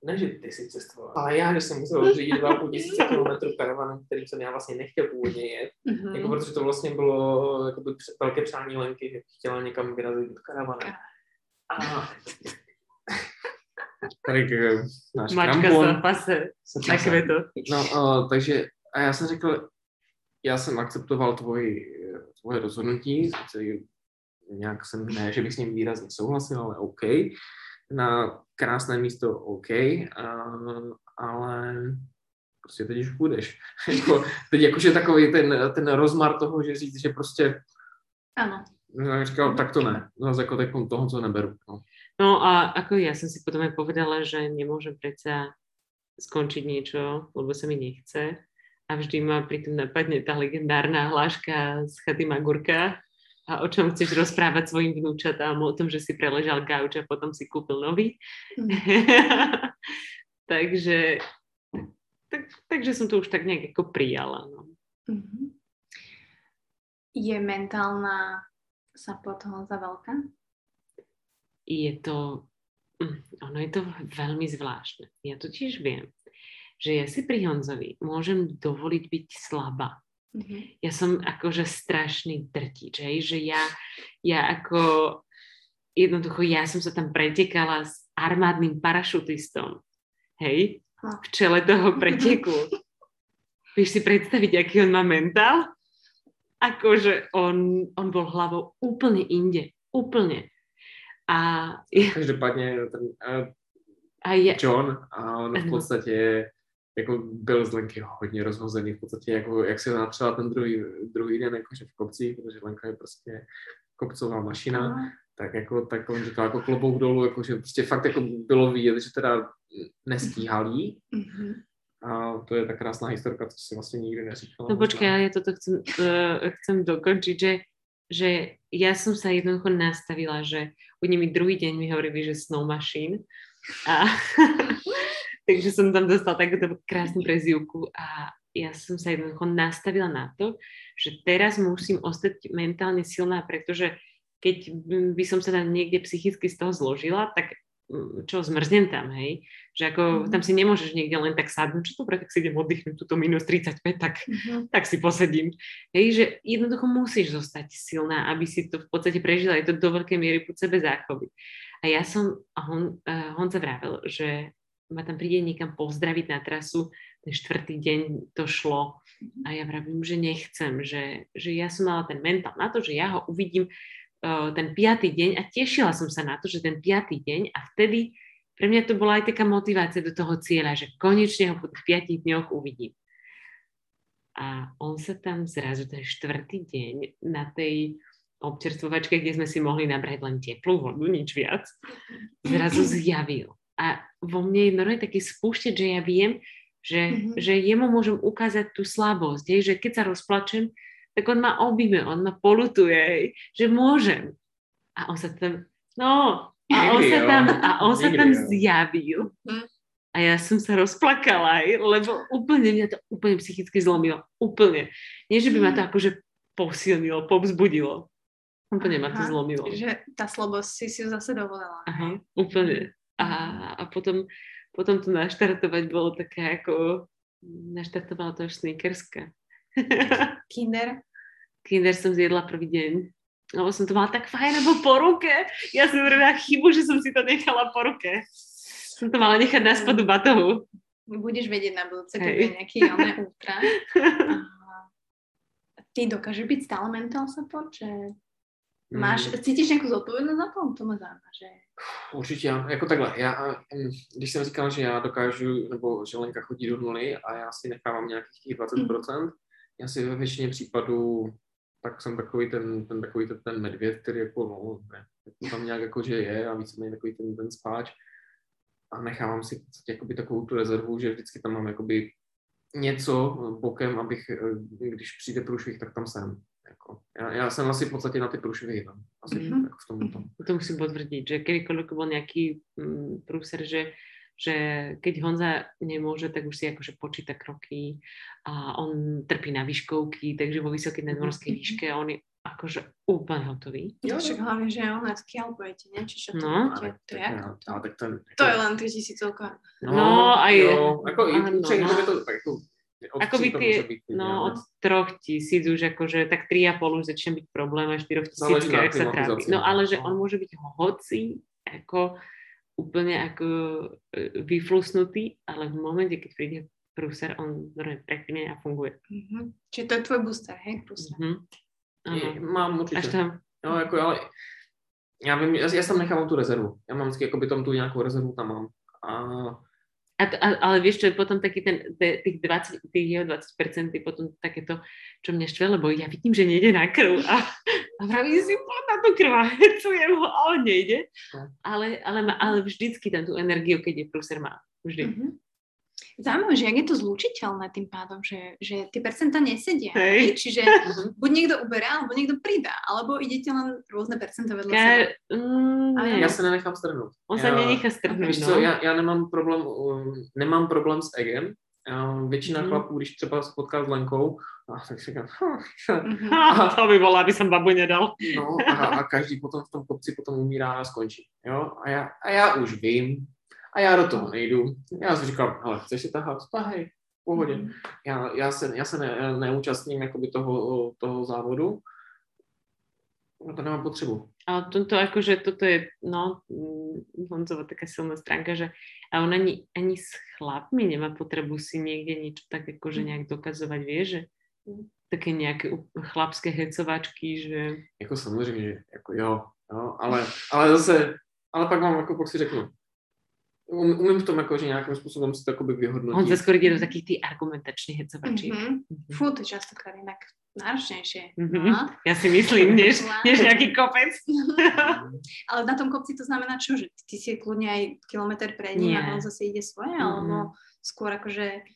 ne, že ty si cestoval, ale já, že jsem musel řídit 2,5 tisíce kilometrů karavanem, kterým jsem já vlastně nechtěl původně jet, mm-hmm. jako protože to vlastně bylo jakoby velké přání Lenky, že chtěla někam vyrazit karavanem. A [LAUGHS] tak náš Mačka krampon, se pase, takové to. No, uh, takže a já jsem řekl, já jsem akceptoval tvoji, tvoje rozhodnutí, nějak jsem, ne, že bych s ním výrazně souhlasil, ale OK na krásné místo OK, ale prostě teď už půjdeš. [LAUGHS] jako, teď jakože takový ten, ten rozmar toho, že říct, že prostě Áno. No, říkal, tak to ne. No, jako takom toho, co neberu. No. no a ako ja som si potom aj povedala, že nemôžem predsa skončiť niečo, lebo sa mi nechce. A vždy ma pritom napadne tá legendárna hláška z chaty Magurka, a o čom chceš rozprávať svojim vnúčatám, o tom, že si preležal gauč a potom si kúpil nový. Mm. [LAUGHS] takže, tak, takže som to už tak nejak ako prijala. No. Mm-hmm. Je mentálna support za veľká? Je to, hm, ono je to veľmi zvláštne. Ja totiž viem, že ja si pri Honzovi môžem dovoliť byť slabá Mm-hmm. Ja som akože strašný drtič, hej, že ja, ja ako jednoducho ja som sa tam pretekala s armádnym parašutistom, hej, v čele toho [LAUGHS] preteku. Vieš si predstaviť, aký on má mentál? Akože on, on bol hlavou úplne inde, úplne. A... Každopádne ten uh, a ja, John, a on v podstate jako byl z Lenky hodně rozhozený v podstatě, jako, jak se napřela ten druhý, druhý den jakože v kopcích, protože Lenka je prostě kopcová mašina, Aha. tak jako, tak on říkal jako klobouk dolů, jako, že prostě fakt jako bylo vidět, že teda nestíhalí. Mm-hmm. A to je tak krásná historka, co si vlastně nikdy neříkala. No počkej, ale ja toto chcem, uh, chcem dokončiť, že, že ja som sa jednoducho nastavila, že oni mi druhý deň mi hovorili, že snow machine a [LAUGHS] Takže som tam dostala takúto krásnu prezivku a ja som sa jednoducho nastavila na to, že teraz musím ostať mentálne silná, pretože keď by som sa tam niekde psychicky z toho zložila, tak mm, čo, zmrznem tam, hej? Že ako mm-hmm. tam si nemôžeš niekde len tak sadnúť, čo dobre, tak si idem oddychnúť túto minus 35, tak, mm-hmm. tak si posedím. Hej, že jednoducho musíš zostať silná, aby si to v podstate prežila. Je to do veľkej miery pod sebe záchovy. A ja som, a on, uh, Honza vravel, že ma tam príde niekam pozdraviť na trasu, ten štvrtý deň to šlo a ja vravím, že nechcem, že, že ja som mala ten mentál na to, že ja ho uvidím uh, ten piatý deň a tešila som sa na to, že ten piatý deň a vtedy pre mňa to bola aj taká motivácia do toho cieľa, že konečne ho po tých piatich dňoch uvidím. A on sa tam zrazu ten štvrtý deň na tej občerstvovačke, kde sme si mohli nabrať len teplú vodu, nič viac, zrazu zjavil. A vo mne je normálne taký spúšťať, že ja viem, že, mm-hmm. že jemu môžem ukázať tú slabosť, hej, že keď sa rozplačem, tak on ma objíme, on ma polutuje, hej, že môžem. A on sa tam, no, a on sa tam, a on sa tam zjavil. Mhm. A ja som sa rozplakala, aj, lebo úplne mňa to úplne psychicky zlomilo. Úplne. Nie, že by ma to mhm. akože posilnilo, povzbudilo. Úplne ma to zlomilo. Že tá slobosť si si ju zase dovolila. Aha, úplne. A, a potom, potom to naštartovať bolo také ako, naštartovala to až sneakerska. [LAUGHS] Kinder? Kinder som zjedla prvý deň. Lebo som to mala tak fajn, lebo po ruke. Ja som robila chybu, že som si to nechala po ruke. Som to mala nechať na spodu batohu. Budeš vedieť na budúce, keď je nejaký oné ultra. [LAUGHS] ty dokážeš byť stále mental support, že máš, mm. cítíš nejakú zodpovědnost za to? To mě zaujíma, že... Určitě, jako takhle, já, když jsem říkal, že já dokážu, nebo že Lenka chodí do nuly a já si nechávám nějakých těch 20%, mm. já si ve většině případů tak jsem takový ten, ten takový ten, ten medvěd, který jako, no, ne, tam nějak jako, že je a víceméně takový ten, ten spáč a nechávám si jakoby takovou tu rezervu, že vždycky tam mám jakoby něco bokem, abych, eh, když přijde průšvih, tak tam jsem. Jako, já, já jsem asi v podstatě na ty průšvihy tam. Asi mm-hmm. jako v tom, tom. To musím potvrdiť, že kedykoľvek bol nejaký mm, prúser, že že keď Honza nemôže, tak už si akože počíta kroky a on trpí na výškovky, takže vo vysokej nadmorskej mhm. výške on je akože úplne hotový. Jo, však hlavne, že on na skialpujete, nie? Čiže to, no. to, to, je ako to? Ale tak ten, to je len 3000 celko. No, no aj... Jo, ako, áno, no. to, ako, od ako by tie, byť, no, od troch tisíc už akože, tak tri a pol už začne byť problém a štyroch tisíc, ak sa trápi. No ale že on môže byť hoci, ako úplne ako e, vyflusnutý, ale v momente, keď príde prúser, on normálne prekne a funguje. Mm-hmm. Čiže to je tvoj booster, hej, prúser? Mm-hmm. Je, mám určite. Až tam. No, ako, ale ja, viem, ja, ja tam nechám tú rezervu. Ja mám vždy, by tom tú nejakú rezervu tam mám. A a, a, ale vieš, čo je potom taký ten, tých 20, tých jeho 20% je potom takéto, čo mňa štve, lebo ja vidím, že nejde na krv a, a vravím si, poď na tú krv a hecujem ho a on nejde. Ale, ale, ale vždycky tam tú energiu, keď je prúser má. Vždy. Mm-hmm. Zaujímavé, že jak je to zlučiteľné tým pádom, že, že tie percentá nesedia. Hej. Čiže mhm. buď niekto uberá, alebo niekto pridá, alebo idete len rôzne percentá vedľa seba. Mm, ja sa nenechám strhnúť. On ja, sa nenechá strhnúť, no. Co, ja, ja nemám problém, um, nemám problém s egem. Um, většina mm. chlapů, když třeba se potká s Lenkou, a tak si říkám, mm-hmm. a, [LAUGHS] to by bylo, aby jsem babu nedal. no, a, a každý potom v tom kopci potom umírá a skončí. Jo? A, já, a já už vím, a já do toho nejdu. Já si říkám, ale chceš si tahat? Tahej, v pohodě. Mm. Já, já se, já se ne, neúčastním jakoby toho, toho závodu, No to nemám potřebu. Ale toto akože, toto je, no, Honzova taká silná stránka, že a on ani, ani s chlapmi nemá potrebu si niekde niečo tak akože nejak dokazovať, vie, že také nejaké chlapské hecovačky, že... Jako samozřejmě, že jako jo, jo ale, ale zase, ale pak vám jako pak si řeknu, Um, umím v tom že nějakým způsobem si to akoby vyhodnotit. On sa skôr ide do takých tých argumentačných hecovačiek. Mm-hmm. Mm-hmm. Fú, to častokrát inak náročnejšie. Mm-hmm. No. Ja si myslím, než, než nejaký kopec. [LAUGHS] Ale na tom kopci to znamená čo? Že ty si kľudne aj kilometr pred ním a on zase ide svoje? Mm-hmm. Alebo skôr akože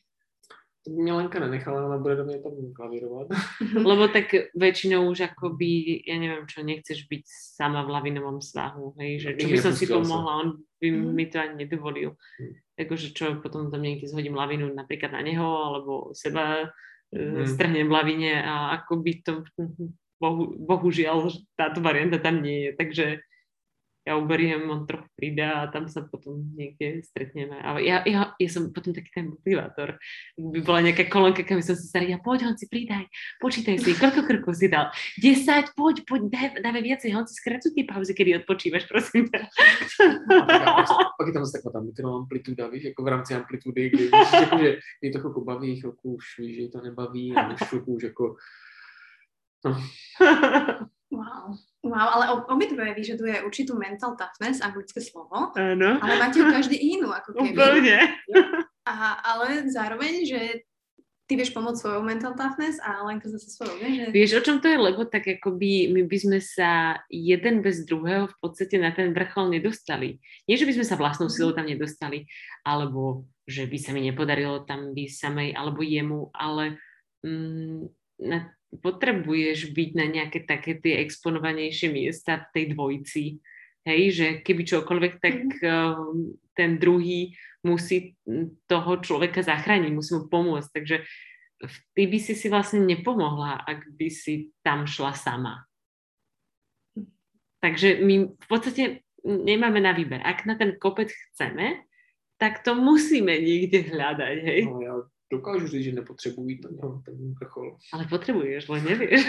Lenka nenechala, ale bude do mě tam klavírovat. [LAUGHS] Lebo tak väčšinou už akoby, ja neviem čo, nechceš byť sama v lavinovom svahu, hej, že čo by som si pomohla, on by mm. mi to ani nedovolil. Mm. Takže čo, potom tam niekde zhodím lavinu napríklad na neho, alebo seba mm. strhnem v lavine a akoby to, bohu, bohužiaľ táto varianta tam nie je, takže ja uberiem, on trochu pridá a tam sa potom niekde stretneme. Ale ja, ja, ja som potom taký ten motivátor. By bola nejaká kolónka, keby som si starý, ja poď, si pridaj, počítaj si, koľko krkov si dal? 10, poď, poď, daj, dáme viacej, si skracuj tie pauzy, kedy odpočívaš, prosím ťa. Pak je tam zase taková tá amplitúda, víš, ako v rámci amplitúdy, kde víš, že je to chvilku baví, chvilku už víš, že to nebaví a chvilku už ako... No. [LAUGHS] Wow. Wow, ale obidve vyžaduje určitú mental toughness, anglické slovo. Áno. Ale máte každý inú, ako keby. Úplne. A, ale zároveň, že ty vieš pomôcť svojou mental toughness a Lenka zase svojou, nie? Že... Vieš, o čom to je? Lebo tak akoby my by sme sa jeden bez druhého v podstate na ten vrchol nedostali. Nie, že by sme sa vlastnou silou tam nedostali, alebo že by sa mi nepodarilo tam byť samej alebo jemu, ale mm, na potrebuješ byť na nejaké také tie exponovanejšie miesta v tej dvojici. Hej, že keby čokoľvek, tak mm. ten druhý musí toho človeka zachrániť, musí mu pomôcť. Takže ty by si si vlastne nepomohla, ak by si tam šla sama. Takže my v podstate nemáme na výber. Ak na ten kopec chceme, tak to musíme niekde hľadať. Hej? No, ja dokážu říct, že nepotřebuji jít na ten vrchol. Ale potrebuješ, len nevieš.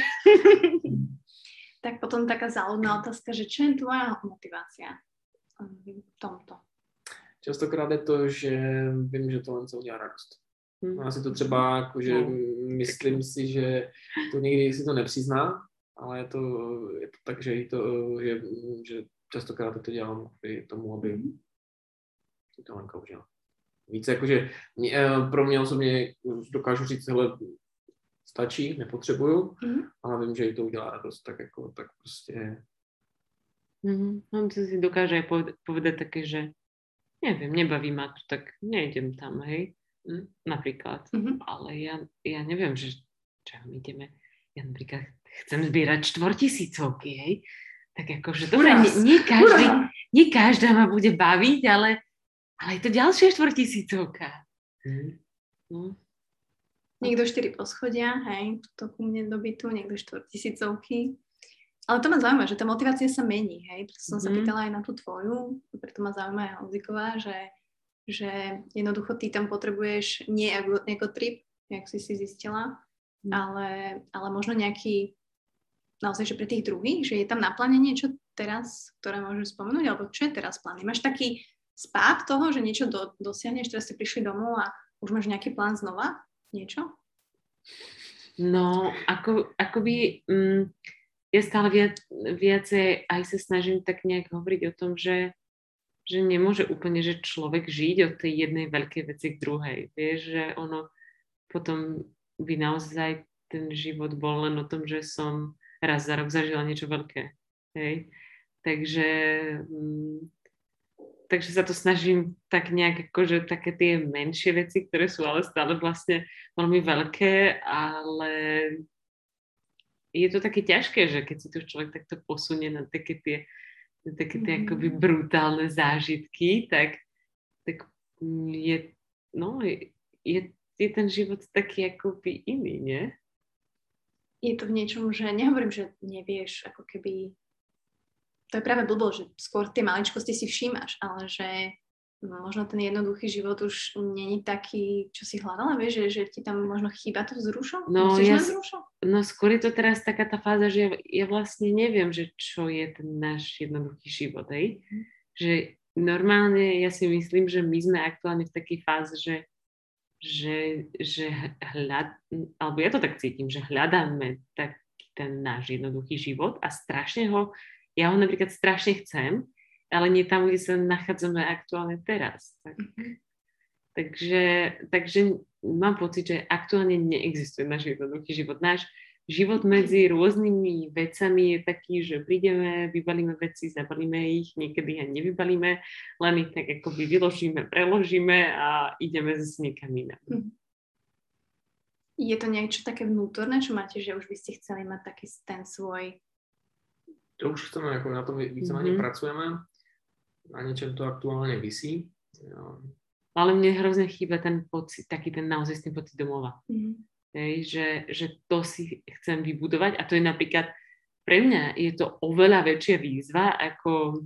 [LAUGHS] tak potom taká záľudná otázka, že čo je tvoja motivácia v tomto? Častokrát je to, že vím, že to len co udělá radost. Hmm. Asi to třeba, jako, že no, myslím si, že to někdy si to nepřizná, ale je to, je to tak, že, to, že, že častokrát to dělám kvůli tomu, aby hmm. to Lenka užila víc jakože mě, eh, pro mě osobně dokážu říct, hele, stačí, nepotřebuju, mm. ale vím, že jí to udělá radost, tak jako, tak prostě... Mm-hmm. No, si dokáže aj povedať, také, že neviem, nebaví ma to, tak nejdem tam, hej, mm, napríklad. Mm-hmm. Ale ja, ja neviem, že čo my ideme, ja napríklad chcem zbierať štvortisícovky, hej, tak akože, dobre, nie, nie, každý, nie každá ma bude baviť, ale ale je to ďalšia štvortisícovka. Mm. No. Niekto štyri poschodia, hej, to ku mne do bytu, niekto štvortisícovky. Ale to ma zaujíma, že tá motivácia sa mení, hej. Preto som mm. sa mhm. pýtala aj na tú tvoju, preto ma zaujíma aj Honziková, že, že jednoducho ty tam potrebuješ nie ako, ako trip, jak si si zistila, mm. ale, ale možno nejaký, naozaj, že pre tých druhých, že je tam na pláne niečo teraz, ktoré môžeš spomenúť, alebo čo je teraz plán? Máš taký spát toho, že niečo do, dosiahneš, teraz ste prišli domov a už máš nejaký plán znova? Niečo? No, ako, akoby mm, ja stále viac, viacej aj sa snažím tak nejak hovoriť o tom, že, že nemôže úplne, že človek žiť od tej jednej veľkej veci k druhej. Vieš, že ono potom by naozaj ten život bol len o tom, že som raz za rok zažila niečo veľké. Hej? Takže mm, takže sa to snažím tak nejak akože také tie menšie veci, ktoré sú ale stále vlastne veľmi veľké, ale je to také ťažké, že keď si to človek takto posunie na také tie, na také tie mm. akoby brutálne zážitky, tak, tak je, no, je, je ten život taký akoby iný, nie? Je to v niečom, že nehovorím, že nevieš ako keby to je práve blbo, že skôr tie maličkosti si všímaš, ale že možno ten jednoduchý život už není taký, čo si hľadala, vieš, že, že ti tam možno chýba to vzrušo? No, ja, no skôr je to teraz taká tá fáza, že ja, ja vlastne neviem, že čo je ten náš jednoduchý život, hej? Mm. Že normálne ja si myslím, že my sme aktuálne v takej fáze, že že, že hľad, alebo ja to tak cítim, že hľadáme taký ten náš jednoduchý život a strašne ho ja ho napríklad strašne chcem, ale nie tam, kde sa nachádzame aktuálne teraz. Tak, mm-hmm. takže, takže mám pocit, že aktuálne neexistuje náš jednoduchý život. Náš život medzi rôznymi vecami je taký, že prídeme, vybalíme veci, zabalíme ich, niekedy aj nevybalíme, len ich tak akoby vyložíme, preložíme a ideme zase niekam inám. Mhm. Je to niečo také vnútorné, čo máte, že už by ste chceli mať taký ten svoj to už chceme, ako na tom vícemenej mm-hmm. pracujeme, na niečom to aktuálne vysí. Ale mne hrozne chýba ten pocit, taký ten naozaj ten pocit domova. Mm-hmm. Hej, že, že to si chcem vybudovať a to je napríklad pre mňa je to oveľa väčšia výzva ako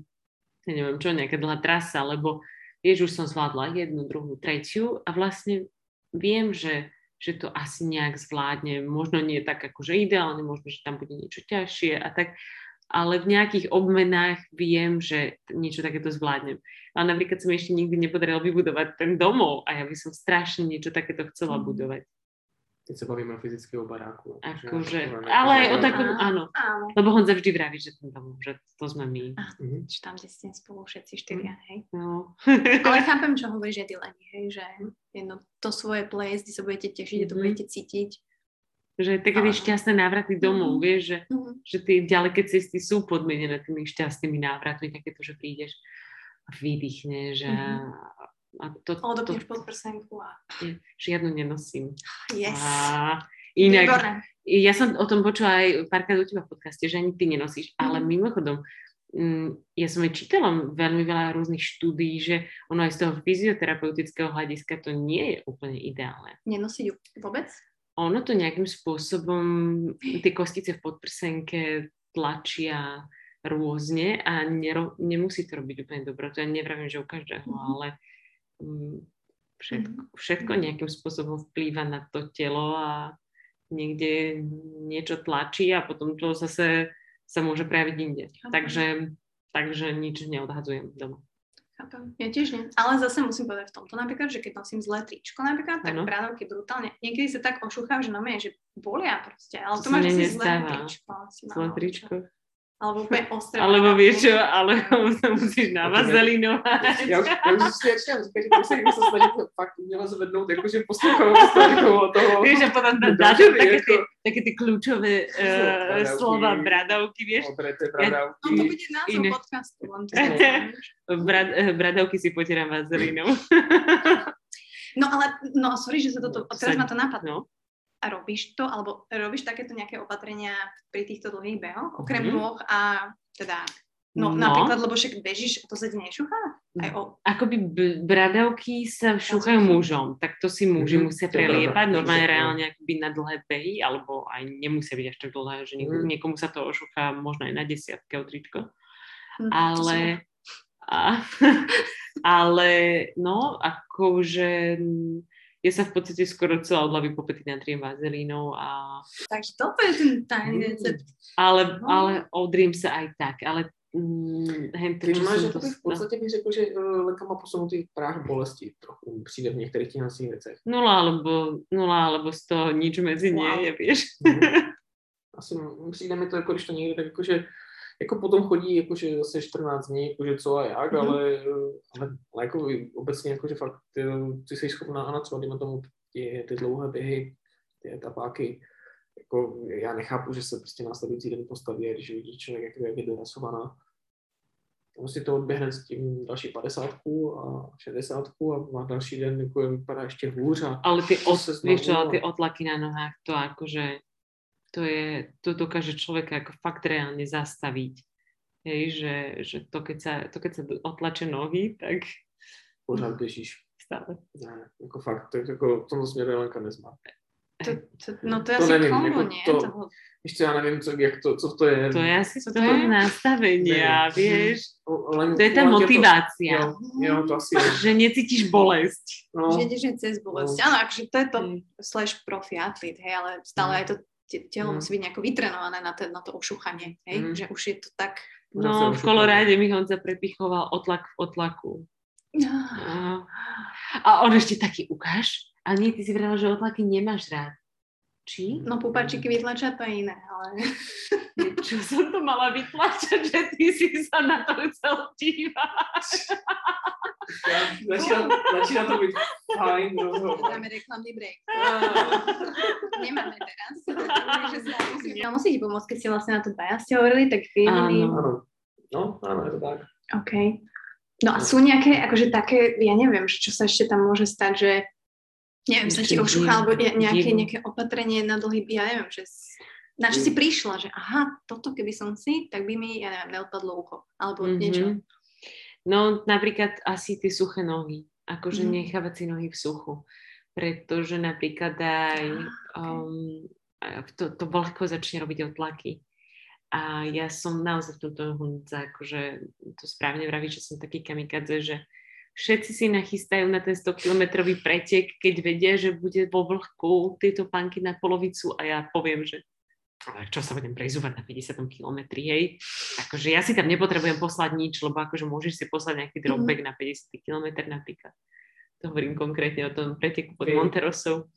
ja neviem čo, nejaká dlhá trasa, lebo vieš, už som zvládla jednu, druhú, tretiu a vlastne viem, že, že to asi nejak zvládne. Možno nie tak akože ideálne, možno, že tam bude niečo ťažšie a tak, ale v nejakých obmenách viem, že niečo takéto zvládnem. Ale napríklad som ešte nikdy nepodarila vybudovať ten domov a ja by som strašne niečo takéto chcela mm. budovať. Keď sa bavíme o fyzického baráku. Akože, ale aj o takom, áno. áno. Lebo Honza vždy vraví, že ten dom, že to sme my. Mm-hmm. Že tam, kde ste spolu všetci štyria, hej. No. [LAUGHS] ale [LAUGHS] chápem, čo hovoríš, že Leni, hej, že jedno to svoje place, kde sa budete tešiť, kde to mm-hmm. budete cítiť. Že také tie šťastné návraty domov, mm-hmm. vieš, že, mm-hmm. že tie ďaleké cesty sú podmienené tými šťastnými návratmi, takéto, že prídeš a vydýchneš a mm-hmm a to, Odopneš to, pod prsenku a... Žiadnu nenosím. Yes. A inak, Výborné. ja som o tom počula aj párkrát u teba v podcaste, že ani ty nenosíš, mm. ale mimochodom, mm, ja som aj čítala veľmi veľa rôznych štúdií, že ono aj z toho fyzioterapeutického hľadiska to nie je úplne ideálne. Nenosiť ju vôbec? Ono to nejakým spôsobom, tie kostice v podprsenke tlačia rôzne a nero, nemusí to robiť úplne dobro. To ja nevravím, že u každého, mm. ale Mm, všetko, mhm. všetko nejakým spôsobom vplýva na to telo a niekde niečo tlačí a potom to zase sa môže prejaviť inde. Takže, takže nič neodhadzujem doma. Chápem. Ja tiež nie. Ale zase musím povedať v tomto napríklad, že keď nosím zlé tričko napríklad, tak ano. brutálne. Niekedy sa tak ošúcham, že no že bolia proste. Ale to, to máš asi zlé tričko. Zlé tričko. Alebo úplne ostré. Alebo vieš čo, ale sa [LAUGHS] musíš navazelinovať. Ja už, ja už si začínam říkať, že musím sa snažiť fakt zvednout, jakože posluchovou toho. Vieš, a potom dáš také, tie, také tie kľúčové uh, slova, bradavky, vieš. Obreté bradavky. No to bude názov podcastu. [LAUGHS] Brad, eh, bradavky si potieram vazelinou. no ale, no sorry, že sa toto, teraz ma to napadlo. No a robíš to, alebo robíš takéto nejaké opatrenia pri týchto dlhých behoch, okrem mm-hmm. nôh a teda No, no, napríklad, lebo však bežíš, to sa ti nešúcha? Aj o... Akoby bradavky sa šúchajú mužom, tak to si muži mm-hmm. musia preliepať, normálne reálne akoby na dlhé behy, alebo aj nemusia byť až tak dlhé, že niekomu, mm. niekomu sa to ošúcha možno aj na desiatke tričko. Mm, ale, a, [LAUGHS] ale no, akože ja sa v podstate skoro celá od hlavy po pety natriem vazelínou a... Takže toto je ten tajný mm. recept. Ale, no. ale odriem sa aj tak, ale mm, hen to, Ty máš to... v podstate bych řekl, že uh, Lenka má posunutý práh bolesti trochu, přijde v některých těch nasých vecech. Nula alebo, nula alebo z toho nič medzi wow. nie je, vieš. Mm. [LAUGHS] Asi přijde mi to, jako když to někde, tak jakože jako potom chodí jakože zase 14 dní, jakože co a jak, mm-hmm. ale, ale, ale jako obecně jakože fakt ty, ty jsi schopná a na co, dejme tomu ty, ty dlouhé běhy, ty etapáky, jako já nechápu, že se prostě následující den postaví, když vidí člověk, jak, jak je dorasovaná. On si to odběhne s tím další 50 a 60 a má další den jako vypadá ještě hůř. A ale ty, od, vieš čo, ty otlaky na nohách, to akože to, je, to dokáže človeka ako fakt reálne zastaviť. Hej, že, že to, keď sa, to, keď sa otlače nohy, tak... Pořád bežíš. Stále. Ne, jako fakt, tak jako v tomto směru je Lenka nezmá. To, to, no to je to asi nevím, kombo, jako nie? To, toho... Ještě já nevím, co, jak to, co to je. To je asi to, to je nastavenia, vieš. Len, to je tá motivácia. To, jo, jo, to asi je. Že necítiš bolesť. No. Že ideš cez bolesť. No. Áno, akože to je to slash profi atlet, hej, ale stále mm. aj to telo mm. musí byť nejako vytrenované na, to, na to ošúchanie, hej? Mm. že už je to tak... No, v Koloráde mi Honza prepichoval otlak v otlaku. No. A on ešte taký, ukáž? A nie, ty si vravel, že otlaky nemáš rád. Či? No pupačiky vytlačať to iné, ale... [LAUGHS] Čo som to mala vytlačať, že ty si sa na to chcel dívať? Začína, začína to byť fajn rozhovor. Dáme reklamný break. Nemáme teraz. [LAUGHS] Ja musí ti pomôcť, keď ste vlastne na to dvaja ste hovorili, tak Áno. áno. No, áno, je to tak. OK. No a sú nejaké, akože také, ja neviem, čo sa ešte tam môže stať, že neviem, sa ti ošuchá, alebo nejaké, nejaké opatrenie na dlhý, ja neviem, že na čo si mm. prišla, že aha, toto keby som si, tak by mi, ja neviem, neodpadlo ucho, alebo mm-hmm. niečo. No napríklad asi tie suché nohy, akože mm-hmm. nechávať si nohy v suchu, pretože napríklad aj um, to, to vlhko začne robiť otlaky. A ja som naozaj v tomto Honza, akože to správne vraví, že som taký kamikadze, že všetci si nachystajú na ten 100-kilometrový pretek, keď vedia, že bude vo vlhku tieto panky na polovicu a ja poviem, že čo sa budem prezúvať na 50 kilometri, hej. Akože ja si tam nepotrebujem poslať nič, lebo akože môžeš si poslať nejaký dropback mm. na 50 km napríklad. To hovorím konkrétne o tom preteku pod Monterosou.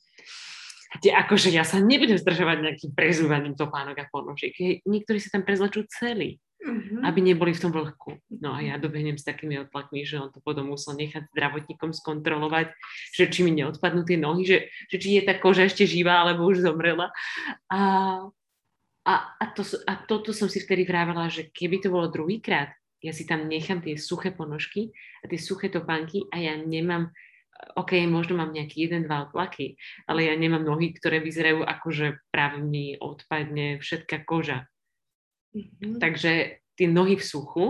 Kde akože ja sa nebudem zdržovať nejakým prezúvaním topánok a ponožiek. Niektorí sa tam prezlečú celý mm-hmm. aby neboli v tom vlhku. No a ja dobehnem s takými odplakmi, že on to potom musel nechať zdravotníkom skontrolovať, že či mi neodpadnú tie nohy, že, že či je tá koža ešte živá, alebo už zomrela. A, a, a, to, a toto som si vtedy vravela, že keby to bolo druhýkrát, ja si tam nechám tie suché ponožky a tie suché topánky a ja nemám OK, možno mám nejaký jeden, dva odplaky, ale ja nemám nohy, ktoré vyzerajú ako, že práve mi odpadne všetká koža. Mm-hmm. Takže tie nohy v suchu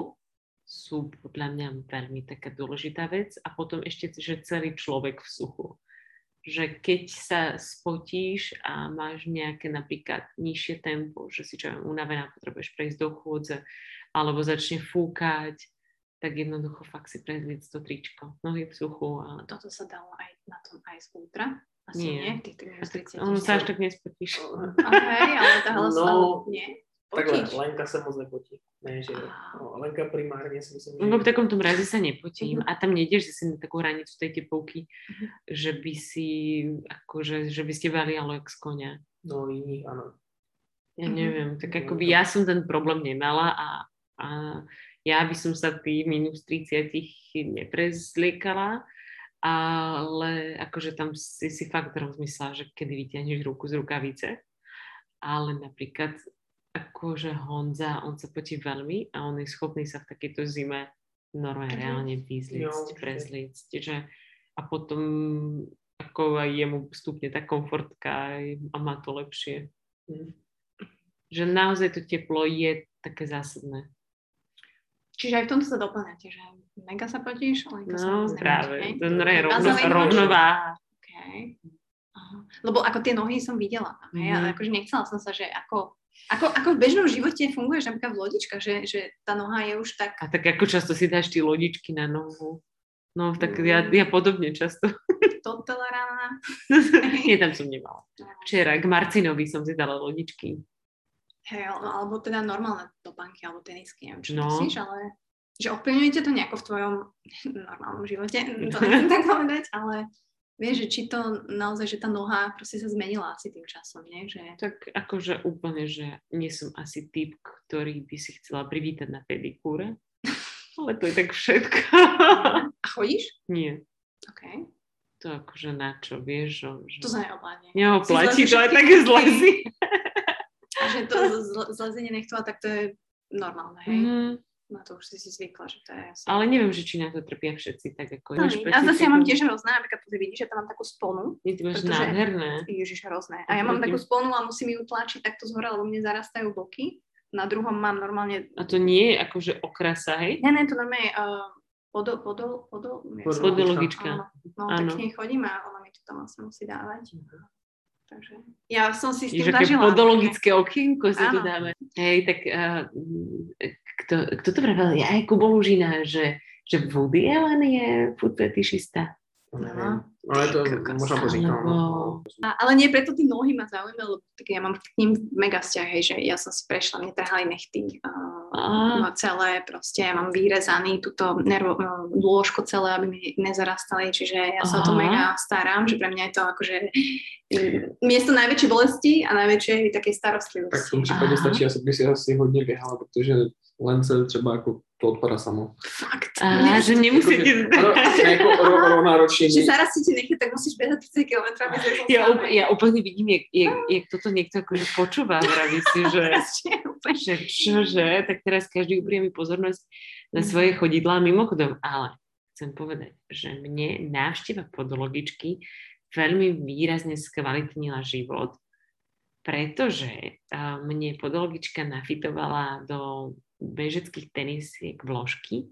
sú podľa mňa veľmi taká dôležitá vec a potom ešte, že celý človek v suchu. Že keď sa spotíš a máš nejaké napríklad nižšie tempo, že si čo unavená, potrebuješ prejsť do chôdze, alebo začne fúkať, tak jednoducho fakt si prezliec to tričko, nohy v suchu. A... Toto sa dalo aj na tom aj z ultra? Asi nie, nie tých 30 Ono sa až tak nespotíš. Okay, ale tahalo no, sa, nie? Takhle, Lenka sa moc nepotí. Ne, že, no, Lenka primárne si myslím, že... No, v takomto mrazi sa nepotím uh-huh. a tam nejdeš si na takú hranicu tej tepovky, uh-huh. že by si, akože, že by ste valialo jak z konia. No iní, áno. Ja neviem, tak no, akoby ja som ten problém nemala a, a ja by som sa tých minus 30 neprezliekala, ale akože tam si si fakt rozmyslela, že kedy vyťahneš ruku z rukavice. Ale napríklad akože Honza, on sa potí veľmi a on je schopný sa v takejto zime normálne mm-hmm. reálne vyzliecť, no, prezliecť. Že, a potom ako aj jemu vstupne tá komfortka a má to lepšie. Mm. Že naozaj to teplo je také zásadné. Čiže aj v tomto sa doplňate, že mega sa potíš, ale No sa práve, to je rovno, rovnováha. Okay. Lebo ako tie nohy som videla mm-hmm. ale akože nechcela som sa, že ako ako, ako v bežnom živote funguješ napríklad v lodičkách, že, že tá noha je už tak... A tak ako často si dáš ty lodičky na nohu? No, tak mm. ja, ja podobne často. [LAUGHS] Toto rána. [LAUGHS] Nie, tam som nemala. Včera k Marcinovi som si dala lodičky. Hej, alebo teda normálne topánky alebo tenisky, neviem, čo no. myslíš, ale že ovplyvňujete to nejako v tvojom [LAUGHS] normálnom živote, to nechcem tak povedať, ale vieš, že či to naozaj, že tá noha proste sa zmenila asi tým časom, nie? Že... Tak akože úplne, že nie som asi typ, ktorý by si chcela privítať na pedikúre, [LAUGHS] ale to je tak všetko. A chodíš? Nie. OK. To akože na čo, vieš? Že... To sa neoplatí. Neoplatí, to aj také zlezy. Že to zlezenie [LAUGHS] nechcela, tak to je normálne, hej? Mm-hmm na to už si si zvykla, že to je asi... Ale neviem, že či na to trpia všetci tak ako... No, ja zase ja mám tiež hrozné, napríklad tu vidíš, že tam mám takú sponu. Je to máš nádherné. Ježiš, hrozné. A ja mám takú sponu a musím ju tlačiť takto z hora, lebo mne zarastajú boky. Na druhom mám normálne... A to nie je akože okrasa, hej? Ne, ne, to normálne uh, podol, podol, podol, podologička. No, tak k nej chodím a ona mi to tam asi musí dávať. Uh-huh. Takže ja som si s tým Jež, zažila. podologické okienko si tu dáme. Hej, tak uh, kto, kto to vravel? Je aj Kubo Lužina, že, že Woody Allen je food fetišista. No. Ale to možno to říkám. No. ale nie preto tí nohy ma zaujímavé, lebo tak ja mám k ním mega vzťah, hej, že ja som si prešla, mne trhali nechty uh, no celé, proste ja mám vyrezaný túto nervo, uh, lôžko celé, aby mi nezarastali, čiže ja sa to mega starám, že pre mňa je to akože miesto najväčšej bolesti a najväčšej takej starostlivosti. Tak v tom prípade stačí, asi by si asi hodne biehala, pretože len sa třeba ako to odpada samo. Fakt. A, že nemusíte... [LAUGHS] Rovnáročne. Že zaraz si ti nechá, tak musíš behať 30 km. Ja, ja úplne vidím, jak, jak, jak toto niekto akože počúva, vraví si, že, [LAUGHS] že čože, tak teraz každý uprie mi pozornosť na svoje chodidlá mimochodom, ale chcem povedať, že mne návšteva podologičky veľmi výrazne skvalitnila život, pretože mne podologička nafitovala do bežeckých tenisiek vložky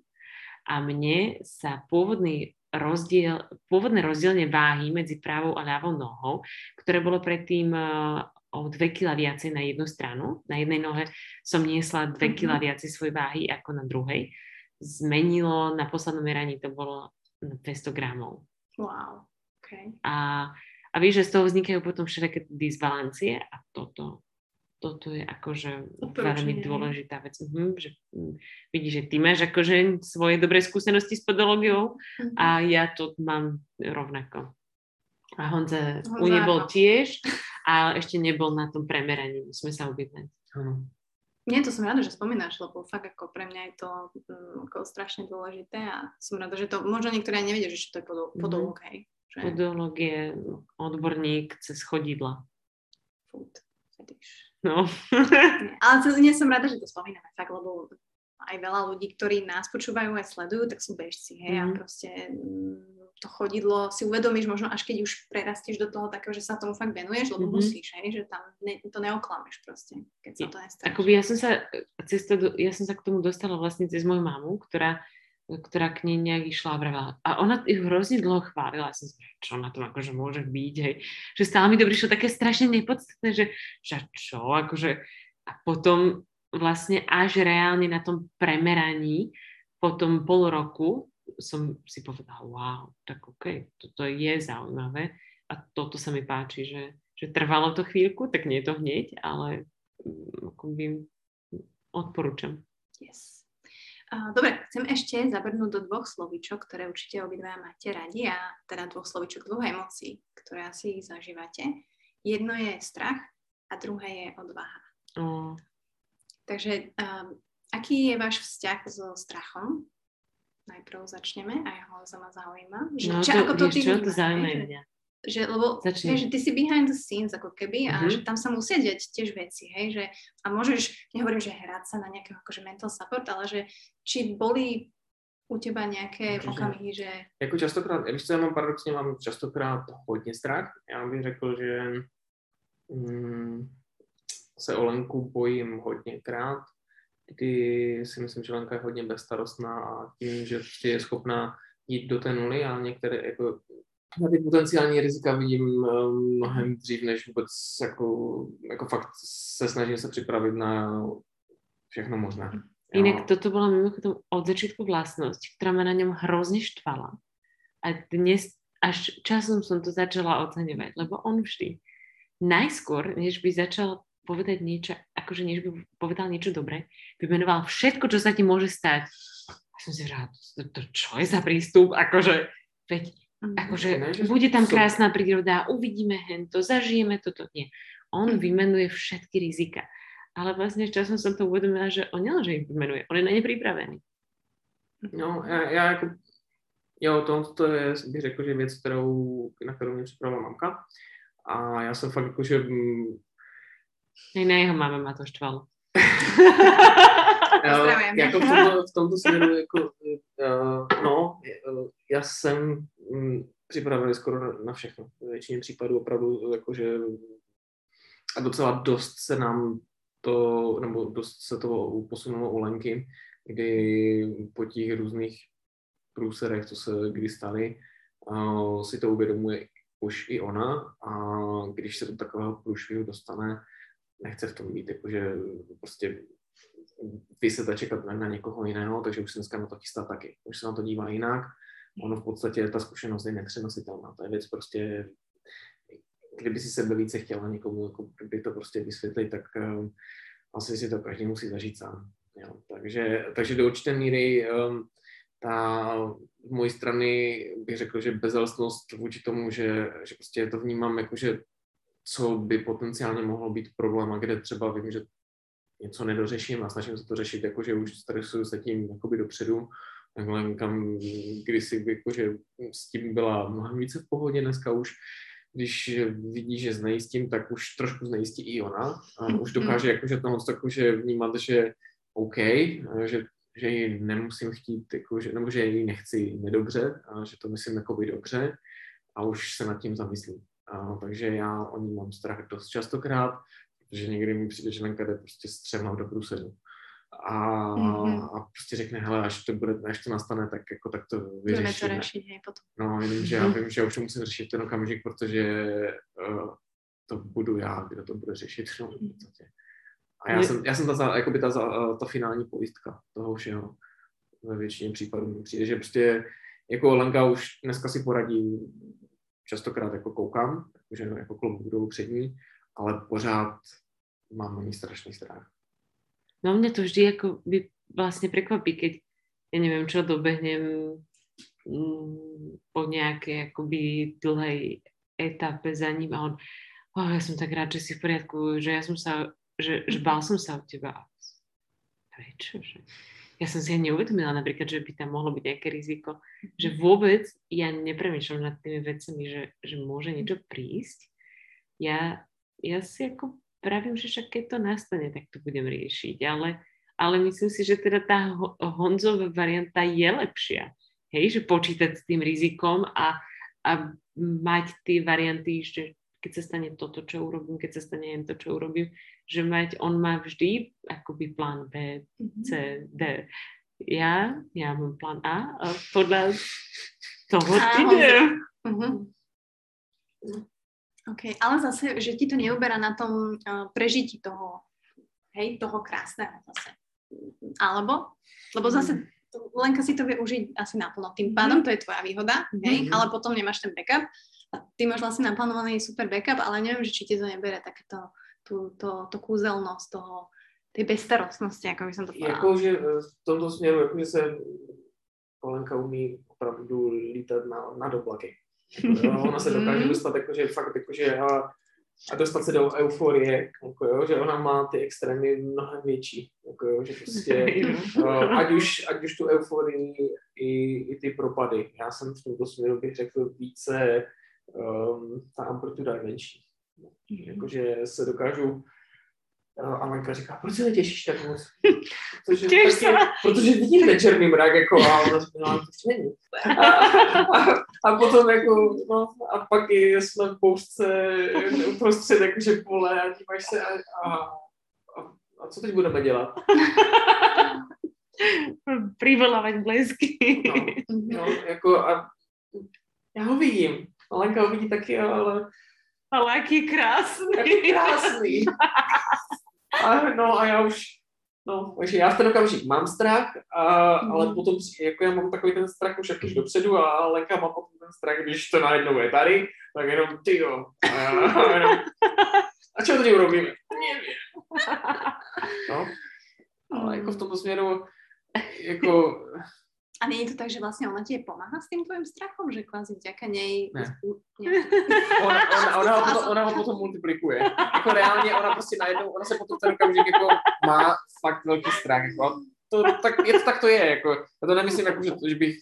a mne sa pôvodný rozdiel, pôvodné rozdielne váhy medzi pravou a ľavou nohou, ktoré bolo predtým uh, o 2 kg viacej na jednu stranu. Na jednej nohe som niesla 2 kg Mhm. viacej svojej váhy ako na druhej. Zmenilo, na poslednom meraní to bolo na 200 gramov. Wow. Okay. A, a vieš, že z toho vznikajú potom všetké disbalancie a toto, toto je akože veľmi dôležitá vec. Mhm, že, mm, vidíš, že ty máš akože svoje dobré skúsenosti s podológiou Mhm. a ja to mám rovnako. A Honza, Honza u nebol tiež a ešte nebol na tom premeraní. Musíme sa objednať. Áno. Nie, to som rada, že spomínaš, lebo fakt ako pre mňa je to um, ako strašne dôležité a som rada, že to, možno niektorí aj nevedia, že to je podol, Mhm. podolok, hej. Že Podológ je odborník cez chodidla. food fetish. No. [LAUGHS] Ale to, nie som rada, že to spomíname, fakt, lebo aj veľa ľudí, ktorí nás počúvajú aj sledujú, tak sú bežci, hej, a Mhm. proste mm, to chodidlo si uvedomíš možno až keď už prerastieš do toho takého, že sa tomu fakt venuješ, lebo Mhm. musíš, hej, že tam ne, to neoklameš proste, keď sa to nestane. Akoby ja som sa, cez to, do- ja som sa k tomu dostala vlastne cez moju mamu, ktorá, ktorá k nej nejak išla a vravela. A ona ju hrozne dlho chválila. Ja som si čo na tom akože môže byť, hej. Že stále mi to prišlo také strašne nepodstatné, že, že čo, akože a potom vlastne až reálne na tom premeraní po tom pol roku som si povedala, wow, tak OK, toto je zaujímavé a toto sa mi páči, že, že trvalo to chvíľku, tak nie je to hneď, ale mm, akoby odporúčam. Yes. Uh, dobre, chcem ešte zabrnúť do dvoch slovíčok, ktoré určite obidva máte radi a teda dvoch slovíčok, dvoch emócií, ktoré asi zažívate. Jedno je strach a druhé je odvaha. O, Takže um, aký je váš vzťah so strachom? Najprv začneme a jeho za ma zaujíma. Že, no či, to, ako to vieš ty čo, to zaujíma mňa. Že, lebo Začni. vieš, že ty si behind the scenes ako keby a Mhm. že tam sa musia diať tiež veci, hej, že a môžeš, nehovorím, že hrať sa na nejakého akože mental support, ale že či boli u teba nejaké Určitě. okamihy, že Jako častokrát, víš co, já mám paradoxně, mám častokrát hodně strach. Já bych řekl, že mm, se o Lenku bojím hodněkrát, kdy si myslím, že Lenka je hodně bezstarostná a tím, že je schopná jít do té nuly a některé jako na ty potenciální rizika vidím eh, mnohem dřív, než vůbec jako, jako fakt se snažím se připravit na všechno možné. Jo. Inak toto bola mimochodom od začiatku vlastnosť, ktorá ma na ňom hrozne štvala. A dnes až časom som to začala oceňovať, lebo on vždy najskôr, než by začal povedať niečo, akože než by povedal niečo dobré, vymenoval všetko, čo sa ti môže stať. A som si vrala, to, to čo je za prístup? Akože, veď, akože Ne, že bude tam krásna príroda, uvidíme hento, zažijeme toto. Nie. On Mhm. vymenuje všetky rizika. Ale vlastne časom som to uvedomila, že on nielenže ich vymenuje, on je na ne pripravený. No, já, já jako, jo, to, to je, bych řekl, že věc, kterou, na kterou mě připravila mamka. A já jsem fakt jako, že mm, Aj na jeho máme ma to štvalo. [LAUGHS] jako v tomto, v tomto směru, jako, uh, no, eh, já jsem mm, připravený skoro na, všechno. V většině případů opravdu, jakože a docela dost se nám to, nebo dost se to posunulo u Lenky, kdy po těch různých průserech, co se kdy staly, si to uvědomuje už i ona a když se do takového průšvihu dostane, nechce v tom být, jakože prostě vyset a čekat na někoho jiného, takže už se dneska na to chystá taky. Už se na to dívá jinak. Ono v podstatě, ta zkušenost je nepřenositelná. To je věc prostě, kdyby si sebe více chtěla někomu jako by to prostě vysvětlit, tak um, asi si to každý musí zažít sám. Jo. Takže, takže do určité míry um, ta z mojí strany bych řekl, že bezelstnost vůči tomu, že, že prostě to vnímám jako, že co by potenciálně mohlo být problém a kde třeba vím, že něco nedořeším a snažím se to řešit, jakože už stresuju se tím jakoby dopředu, takhle kam kdysi jakože s tím byla mnohem více v pohodě, dneska už když vidí, že znejistím, tak už trošku znejistí i ona. A už dokáže jakože tohle jakože vnímat, že OK, že, že ji nemusím chtít, jakože, nebo že ji nechci nedobře, a že to myslím jako by dobře a už se nad tím zamyslím. A, takže já o ní mám strach dost častokrát, protože někdy mi přijde, že Lenka jde prostě střemnout do průsedu. A, Mhm. a prostě řekne, hele, až to, bude, až to nastane, tak, jako, tak to budeme to vyřešíme. hej, potom. No, jenom, že já vím, že já už to musím řešit ten okamžik, protože uh, to budu já, kdo to bude řešit. No, v podstatě. A já jsem, já jsem ta, jakoby ta, za- ta finální pojistka toho všeho. Ve většině případů mi přijde, že prostě jako Lenka už dneska si poradí, častokrát jako koukám, že jako klobouk dolů před ní, ale pořád mám na ní strašný strach. No mňa to vždy ako by vlastne prekvapí, keď ja neviem čo, dobehnem mm, po nejakej akoby dlhej etape za ním a on, oh, ja som tak rád, že si v poriadku, že ja som sa, že, že bál som sa o teba. Prečo? Že? Ja som si aj neuvedomila napríklad, že by tam mohlo byť nejaké riziko, že vôbec ja nepremýšľam nad tými vecami, že, že môže niečo prísť. Ja, ja si ako pravím, že však keď to nastane, tak to budem riešiť, ale, ale myslím si, že teda tá Ho- Honzová varianta je lepšia. Hej, že počítať s tým rizikom a, a mať tie varianty, že keď sa stane toto, čo urobím, keď sa stane to, čo urobím, že mať, on má vždy akoby plán B, C, D. Ja, ja mám plán A a podľa toho idem. Mhm. OK, ale zase, že ti to neuberá na tom uh, prežití toho, hej, toho krásneho zase. Alebo, lebo zase Lenka si to vie užiť asi naplno. Tým pádom to je tvoja výhoda, hej, Mhm. ale potom nemáš ten backup. A ty máš vlastne naplánovaný super backup, ale neviem, že či ti to nebere takéto tú, to, to kúzelnosť toho, tej bezstarostnosti, ako by som to povedala. Jakože eh, v tomto směru, jakože se Kolenka umí opravdu lítat na, na doblaky. Jo, ona se [LAUGHS] dokáže Mhm. dostat jakože fakt jakože a, a dostat se do euforie, jako jo, že ona má ty extrémy mnohem větší, jako jo, že prostě [LAUGHS] uh, ať, už, ať už tu euforii i, i ty propady. Já jsem v tomto směru bych řekl více um, ta amplituda je menší. Jakože se dokážu uh, Alenka říká, proč se netěšíš tak moc? [LAUGHS] Protože, taky, se. protože vidím ten černý mrak, jako, a ona říká, no, to ještě není. A, a, a, potom jako, no, a pak jsme v poušce uprostřed jakože pole a díváš se a, a, a, a co teď budeme dělat? [LAUGHS] Privolávať blesky. No. No, jako a já ho vidím. Alenka ho vidí taky, ale Ale aký krásny. jaký krásný. [LAUGHS] A, no a já už, no, takže já v ten okamžik mám strach, a, ale potom při- jako já mám takový ten strach už jak už dopředu a Alenka má potom ten strach, když to najednou je tady, tak jenom ty jo. A, já, [LAUGHS] jenom, a čo teď urobíme? Nevím. No, ale jako v tomto směru, jako A nie je to tak, že vlastne ona ti pomáha s tým tvojim strachom, že kvázi vďaka nej... Ne. Ona, ona, ona, ho potom, ona ho potom multiplikuje. Jako reálně ona prostě najednou, ona se potom ten okamžik jako má fakt velký strach. Jako, to, tak, je to, tak to je, jako, já to nemyslím, jako, že, že bych,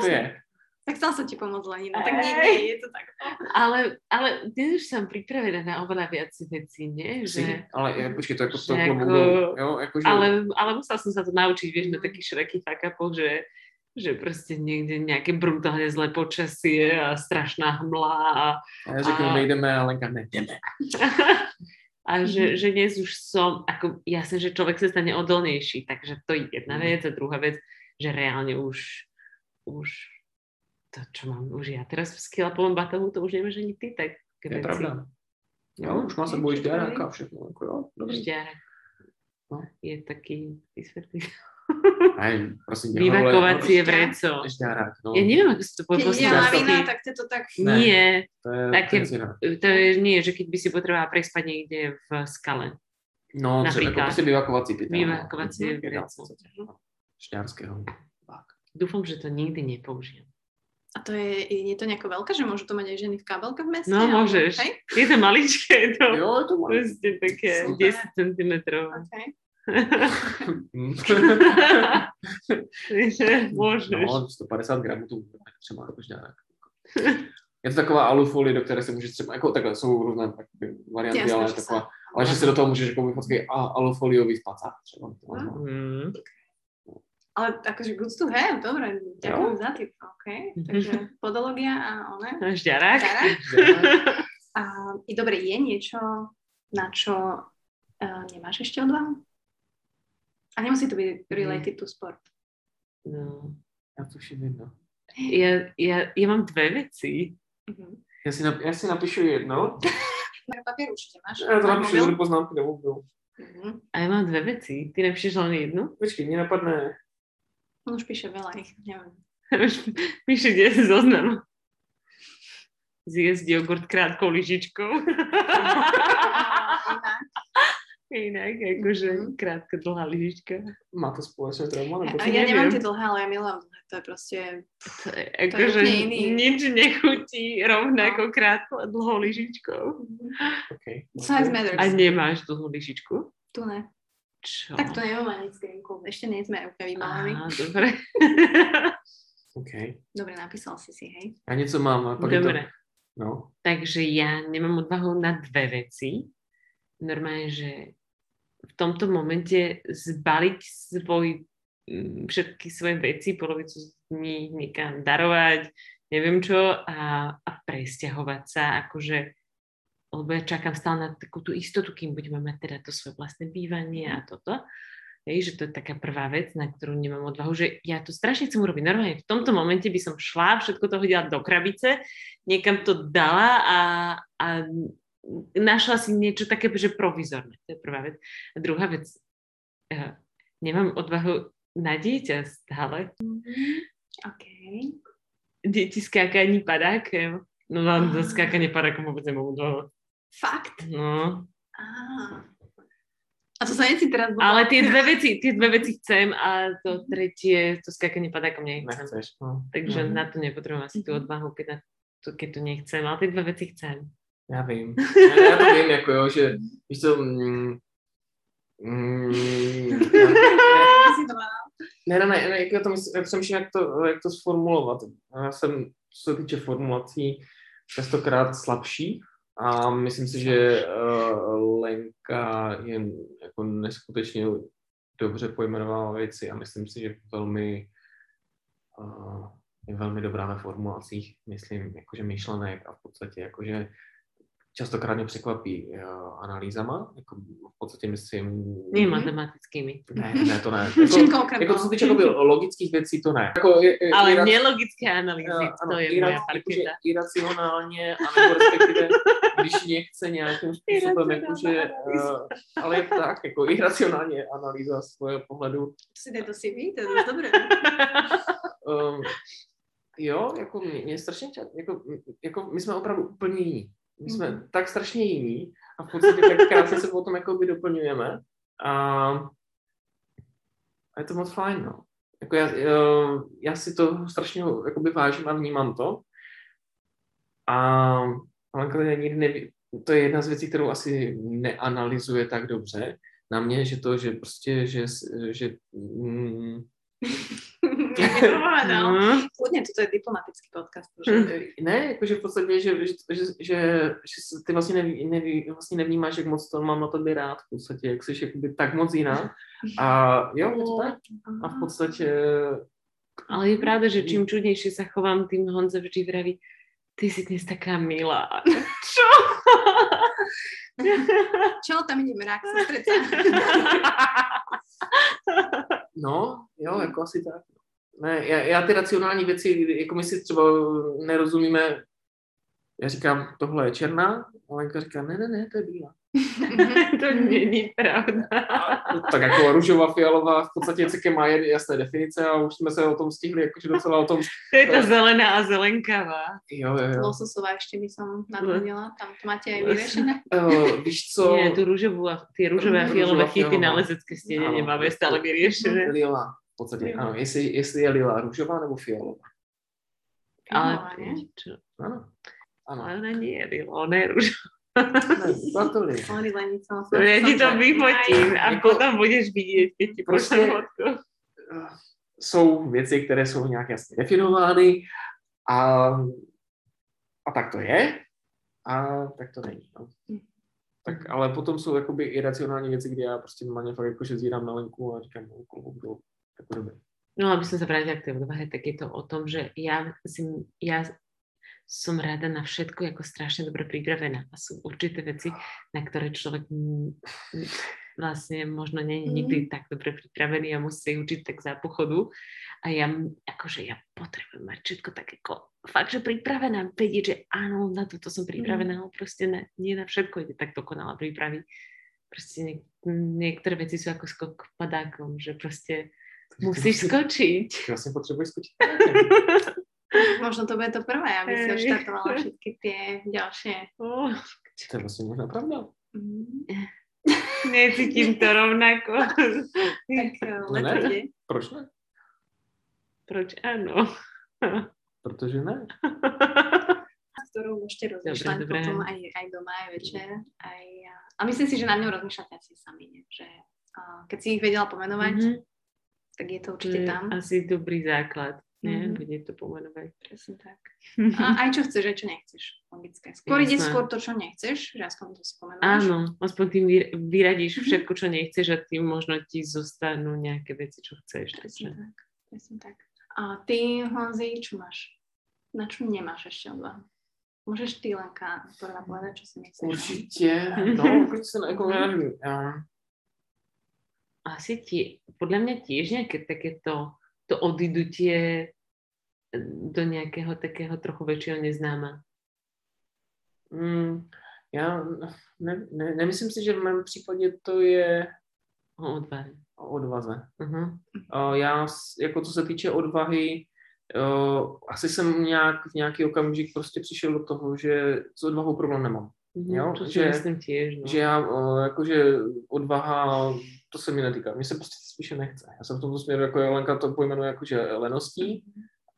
to je. Tak chcela som ti pomôcť, Lenina. Tak nie, nie, je to tak. Ale, ale dnes už som pripravená na oveľa viac vecí, nie? Si, Že, ale je, počkej, to jako to jako- jo, jako, že, ale, ale musela som sa to naučiť, vieš, na takých šrekých fuck že, že proste niekde nejaké brutálne zlé počasie a strašná hmla a, a já řeknu, a- nejdeme, a Lenka, ne, jdeme. [LAUGHS] a že, že dnes už som, ako jasne, že človek sa stane odolnejší, takže to je jedna Mhm. vec a druhá vec, že reálne už, už to, čo mám už ja teraz v skillapovom batohu, to už nemáš ani ty, tak Je veci. pravda. Jo, už má sebou již a všechno, jako jo, dobrý. Šťárek. No. Je taký, vysvetlí, Aj, prosím, vyvakovacie ale- vreco. Šťárák, no. Ja neviem, ako sa to povie Keď po ide Slovensko. lavina, tak to je tak... Ne. Nie, To je, také- to je je nie, že keď by si potrebovala prespať niekde v skale. No, Například. prostě vyvakovací pytel. no. Vyvakovacie Mhm, vreco. no. Šťářského. Tak. Dúfam, že to nikdy nepoužijem. A to je, je to nejako veľké, že môžu to mať aj ženy v kabelke v meste? No, môžeš. Hej? Je to maličké, je to Jo, je to proste také Super. 10 cm. Okay. [LAUGHS] Môžeš. No, 150 gramů to bude třeba jako šťárák. Je to taková alufolie, do které se můžeš třeba, jako takhle jsou různé jakoby varianty, Jasné, ale že taková, ale že si do toho můžeš jako vyfotkej a alufoliový spacák třeba. Mm. Ale akože good to have, dobre, ďakujem za tip. OK, takže [LAUGHS] podologia a one. Žďarák. Čara. Šťárák. [LAUGHS] A i dobre, je niečo, na čo uh, nemáš ešte odvahu? A nemusí to byť related to sport. No. Já to všim jedno. Ja, ja, ja mám dve veci. Mhm. Já si, nap, já si napíšu jedno [LAUGHS] Na papier určite máš. Já to Na napíšu mobil? do poznámky do mobilu. Mhm. A ja mám dve veci. Ty napíšeš len jednu? Počkej, mně napadne, On už píše veľa ich, neviem. [LAUGHS] Píše, kde je [LAUGHS] zoznam. Zjesť jogurt krátkou lyžičkou. [LAUGHS] Inak. Akože Mhm. krátka, dlhá lyžička. má to společné trauma, ja neviem. nemám tie dlhé, ale ja milujem dlhé. To je proste... To je, akože nič nechutí rovnako krátko a dlhou lyžičkou. Okay. Size matters. A nemáš dlhú lyžičku? Tu ne. Čo? Tak to nemám ani skrinku. Ešte nie sme úplne vybavení. Á, dobre. [LAUGHS] OK. Dobre, napísal si si, hej. Já něco mám, je to... dobre. No, Takže ja nemám odvahu na dve veci. Normálne, že v tomto momente zbaliť svoj, mm, všetky svoje veci, polovicu z nich niekam darovať, neviem čo, a, a presťahovať sa, akože, lebo ja čakám stále na takú tú istotu, kým budeme mať teda to svoje vlastné bývanie a toto. Hej, že to je taká prvá vec, na ktorú nemám odvahu, že ja to strašne chcem urobiť. Normálne v tomto momente by som šla, všetko to hodila do krabice, niekam to dala a, a našla si niečo také, že provizorné. To je prvá vec. A druhá vec, uh, nemám odvahu na dieťa stále. OK. Deti skákaní padákem. No mám do skákanie padákom vôbec nemám odvahu. Fakt? No. Á. A to sa neci teraz... Ale tie dve veci, tie dve veci chcem a to tretie, to skákanie padákom nechcem. nechceš. No. Takže Mhm. na to nepotrebujem asi tú odvahu, keď, na to, keď to nechcem. Ale tie dve veci chcem. Já vím. Já, já to vím, jako jo, že víš co, mm, mm, to ne, ne, ne, ne, jako já to myslím, já přemýšlím, jak to, jak to sformulovat. Já jsem, co se týče formulací, častokrát slabší a myslím si, že uh, Lenka je jako neskutečně dobře pojmenovala věci a myslím si, že velmi uh, je velmi dobrá ve formulacích, myslím, jakože myšlenek a v podstatě jakože častokrát mě překvapí uh, analýzama, jako v podstatě myslím... Nie Mhm. matematickými. Ne, ne, to ne. [LAUGHS] Jako, jako co se týče logických věcí, to ne. Jako, je, je, Ale irac- nelogické analýzy, to ano, je irac- moja parketa. iracionálně, anebo respektive, když někde nějakým způsobem, jakože, uh, ale je to tak, jako iracionálně analýza svého pohledu. To si daj do CV, to je dobré. Um, [LAUGHS] jo, jako mě, mě strašně čas, jako, jako my jsme opravdu úplně jiní. My jsme Mhm. tak strašně jiní a v podstatě tak krásně se potom jako by doplňujeme. A, a je to moc fajn, no. Jako já, já, já si to strašně jakoby vážím a vnímám to. A Alenka nikdy neví, to je jedna z věcí, kterou asi neanalyzuje tak dobře na mě, že to, že prostě, že, že mm, povedal. No. Kľudne, toto je diplomatický podcast. Hm. Že... Ne, jakože v podstatě, že, že, že, že, že ty vlastně, neví, neví, vlastně nevnímáš, jak moc to mám na tobě rád, v podstatě, jak jsi jakoby tak moc jiná. A jo, je to tak. A v podstatě, Ale je pravda, že čím čudnejšie sa chovám, tým Honza vždy vraví, ty si dnes taká milá. [LAUGHS] Čo? Čo, tam ideme rák sa [LAUGHS] no, jo, jako asi tak. Ne, já, já ty racionální věci, jako my si třeba nerozumíme, já říkám, tohle je černá, a Lenka říká, ne, ne, ne, to je bílá. [LAUGHS] to není pravda. tak jako růžová, fialová, v podstatě ceké má jasné definice a už jsme se o tom stihli, jakože docela o tom, To je tá zelená a zelenkavá. jo, jo, jo. Lososová ešte by som nadhodila. Tam to máte aj vyriešené. Uh, víš co? Nie, tú rúžovú a tie rúžové a fialové chyty na lezecké stene Áno. nemáme stále vyriešené. Lila, v podstatě, ano, jestli, jestli je lila růžová nebo fialová. Ale? No? Ano, ano. Ale ona nie je lila, ona je rúžová. Sorry, Lenica. Ja ti to vyfotím a Jako- potom budeš vidieť, keď ti pošlem fotku. Jsou věci, které jsou nějak jasně definovány a, a tak to je a tak to není. No. Tak, ale potom jsou jakoby iracionální věci, kdy já prostě normálně fakt jakože zírám na Lenku a říkám, no, klobouk dolů. Tak. No aby som sa vrátila k tej odvahe, tak je to o tom, že ja, si, ja som rada na všetko ako strašne dobre pripravená a sú určité veci, na ktoré človek mm, [LAUGHS] vlastne možno nie je nikdy Mhm. tak dobre pripravený a musí učiť tak za pochodu. A ja, akože ja potrebujem mať všetko tak ako fakt, že pripravená, vedieť, že áno, na toto som pripravená, ale proste ne, nie na všetko ide tak dokonale pripraviť. Proste niek- niektoré veci sú ako skok padákom, že proste musíš skočiť. Ty vlastne potrebuješ skočiť. [LAUGHS] Možno to bude to prvé, aby si odštartovala všetky tie ďalšie. Oh, To je vlastne možná pravda. Mm. necítim to rovnako. Tak eh, No ne. Proč ne? Proč áno? Protože ne. ktorú môžete rozmýšľať dobre. potom aj, aj doma, aj večer. Aj, a myslím si, že na ňu rozmýšľate asi sami, nie? že a keď si ich vedela pomenovať, Mhm. tak je to To určite je tam. asi dobrý základ, nie? Mhm. Vedieť to pomenovať. Presne tak. A [LAUGHS] aj čo chceš, aj čo nechceš. Logické. Skôr ide Jasné. skôr to, čo nechceš, že aspoň to spomenúš. Áno, aspoň tým vy- vyradíš všetko, čo nechceš a tým možno ti zostanú nejaké veci, čo chceš. Presne Takže. tak. Presne tak. A ty, Honzi, čo máš? Na čo nemáš ešte odvahu? Môžeš ty, Lenka, prvá povedať, čo si myslíš? Určitě. No, já nevím, já, Asi ti, podľa mňa tiež nejaké takéto to odidutie do nejakého takého trochu väčšieho neznáma. mm, já ne, ne, nemyslím si, že v mém případě to je O odvahe. o odvaze. Uh-huh. Uh, já, jako co se týče odvahy, uh, asi jsem nějak v nějaký okamžik prostě přišel do toho, že s odvahou problém nemám. Uh-huh. Jo, to že- myslím tiež. No. Že já, uh, jakože odvaha, to se mi netýká. Mně se prostě spíše nechce. Já jsem v tomto směru, jako Lenka to pojmenuje jakože leností,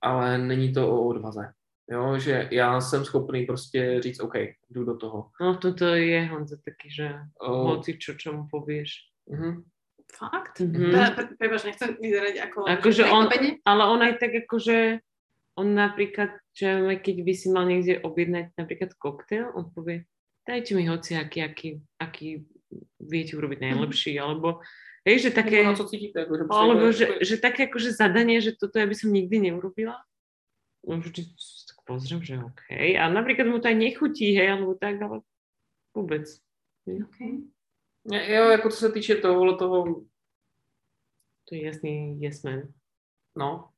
ale není to o odvaze. Jo, že já jsem schopný prostě říct, OK, jdu do toho. no toto je Honza taký, že Uh, hoci čo, čo mu povieš. uh-huh. Fakt? Mhm. Pre, prepač, nechcem vyzerať ako... Akože on, ale on aj tak akože, on napríklad, že keď by si mal niekde objednať napríklad koktail, on povie, dajte mi hoci aký, aký, aký viete urobiť najlepší, alebo hej, že také, Nebo na co cítíte? Jako, že alebo že, že také akože zadanie, že toto ja by som nikdy neurobila. No vždy tak pozriem, že OK. A napríklad mu to aj nechutí, hej, alebo tak, ale vôbec. Okay. Ne, Jo, jako co se týče tohohle toho, To je jasný yes man. no,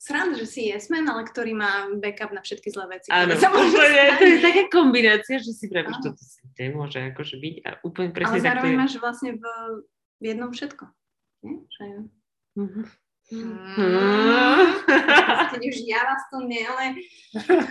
Sranda, že si yes man, ale ktorý má backup na všetky zlé veci. Áno, [LAUGHS] sa úplne, to je taká kombinácia, že si pravíš, toto si nemôže akože byť a úplne Ale presne tak to zároveň je. máš vlastne v, v jednom všetko. Nie? Že... Mhm. Mm. [LAUGHS] Už ja vás to nie, ale...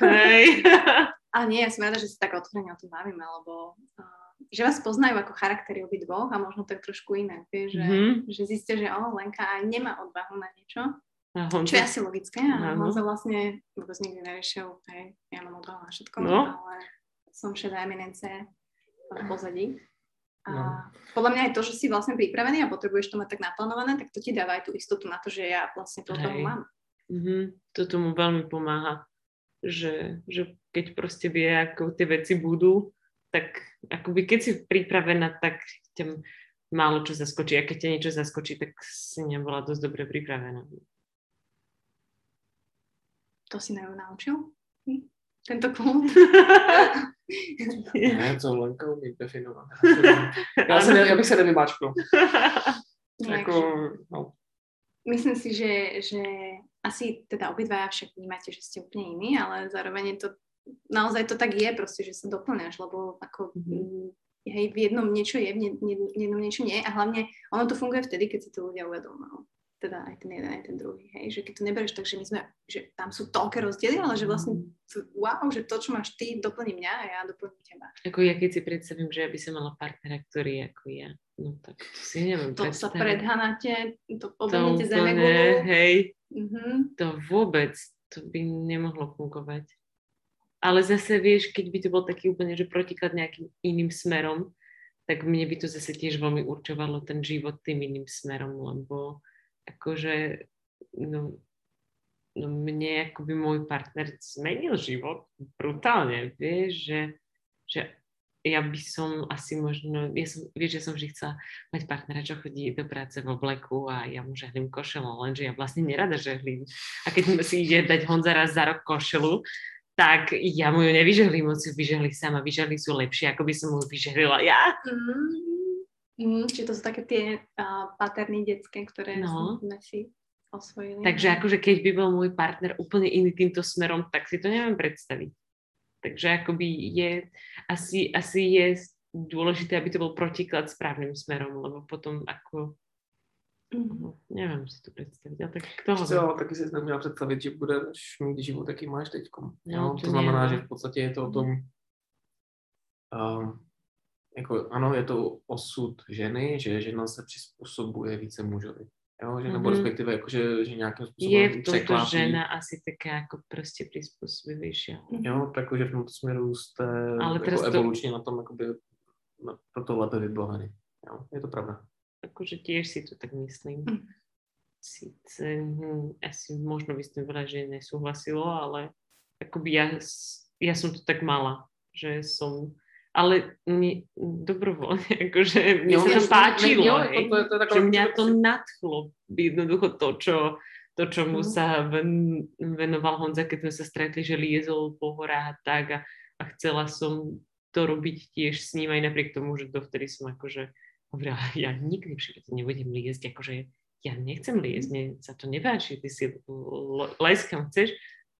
Hej. [LAUGHS] Ale nie, ja som rada, že si tak otvorene o tom bavíme, lebo uh, že vás poznajú ako charaktery obidvoch a možno tak trošku iné, vieš, že, Mhm. že zistia, že o, Lenka aj nemá odvahu na niečo, A čo je asi logické, a. Honza vlastne vôbec nikdy nevyšiel, hej, ja mám odvahu na všetko, No. ale som šedá eminence v pozadí. A No. podľa mňa aj to, že si vlastne pripravený a potrebuješ to mať tak naplánované, tak to ti dáva aj tú istotu na to, že ja vlastne to Hej. mám. mhm, toto mu veľmi pomáha, že, že keď proste vie, ako tie veci budú, tak akoby keď si pripravená, tak ťa málo čo zaskočí. A keď ťa niečo zaskočí, tak si nebola dosť dobre pripravená. To si na naučil? Hm? Tento klub? [LAUGHS] ne, [LAUGHS] co Lenka umí definovat. [LAUGHS] Já, se ne, já bych se nevymáčkl. [LAUGHS] Jako, no. Myslím si, že, že asi teda obidvaja však vnímate, že ste úplne iní, ale zároveň je to, naozaj to tak je proste, že sa doplňaš, lebo ako Mhm. mm. hej, v jednom niečo je, v jednom niečo nie a hlavne ono to funguje vtedy, keď si to ľudia uvedomujú. Teda aj ten jeden, aj ten druhý, hej, že keď to neberieš tak, že my sme, že tam sú toľké rozdiely, ale že vlastne t- wow, že to, čo máš ty, doplní mňa a ja doplním teba. Ako ja keď si predstavím, že ja by som mala partnera, ktorý je ako ja, no tak to si neviem To sa predstaviť. predhanáte, to obehnete zeme hej, Mhm. to vôbec, to by nemohlo fungovať. Ale zase vieš, keď by to bol taký úplne, že protiklad nejakým iným smerom, tak mne by to zase tiež veľmi určovalo ten život tým iným smerom, lebo akože, no, no mne akoby môj partner zmenil život brutálne, vieš, že, že ja by som asi možno, ja som, vieš, že som vždy chcela mať partnera, čo chodí do práce v obleku a ja mu žehlím košelu, lenže ja vlastne nerada žehlím. A keď si ide dať Honza raz za rok košelu, tak ja mu ju nevyžehlím, on si ju vyžehlí sama, vyžehli sú lepšie, ako by som mu vyžehlila ja. Mm, Mm, čiže to sú také tie uh, paterny detské, ktoré No. sme si osvojili. Takže akože keď by bol môj partner úplne iný týmto smerom, tak si to neviem predstaviť. Takže akoby je, asi, asi je dôležité, aby to bol protiklad správnym smerom, lebo potom ako, no, neviem si to predstaviť, ale tak kto ho co, taky si neměla představit, že budeš mít život, jaký máš teď. No, No, to to znamená, že v podstatě je to o tom, um, jako ano, je to osud ženy, že žena se přizpůsobuje více mužovi. Jo, že, nebo Mhm. respektive jako, že, že nějakým Je způsobem v tomto překlápí. žena asi taká ako proste prispôsobivejšia. Jo, tak že v tomto směru jste Ale jako teraz to- evolučně na tom jakoby, na, pro to lépe. Jo, je to pravda. Akože tiež si to tak myslím. Mm. Sice hm, asi možno by s tým veľa žien nesúhlasilo, ale akoby ja, ja som to tak mala, že som ale ne, dobrovoľne, [LAUGHS] akože sa to páčilo, hej, to- že mňa to nadchlo, jednoducho to, čo, to, čomu Mhm. sa ven, venoval Honza, keď sme sa stretli, že liezol po horách a tak a, a chcela som to robiť tiež s ním, aj napriek tomu, že dovtedy som akože hovorila, ja nikdy v živote nebudem liezť, akože ja nechcem liezť, mne sa to nepáči, ty si l- les kam chceš,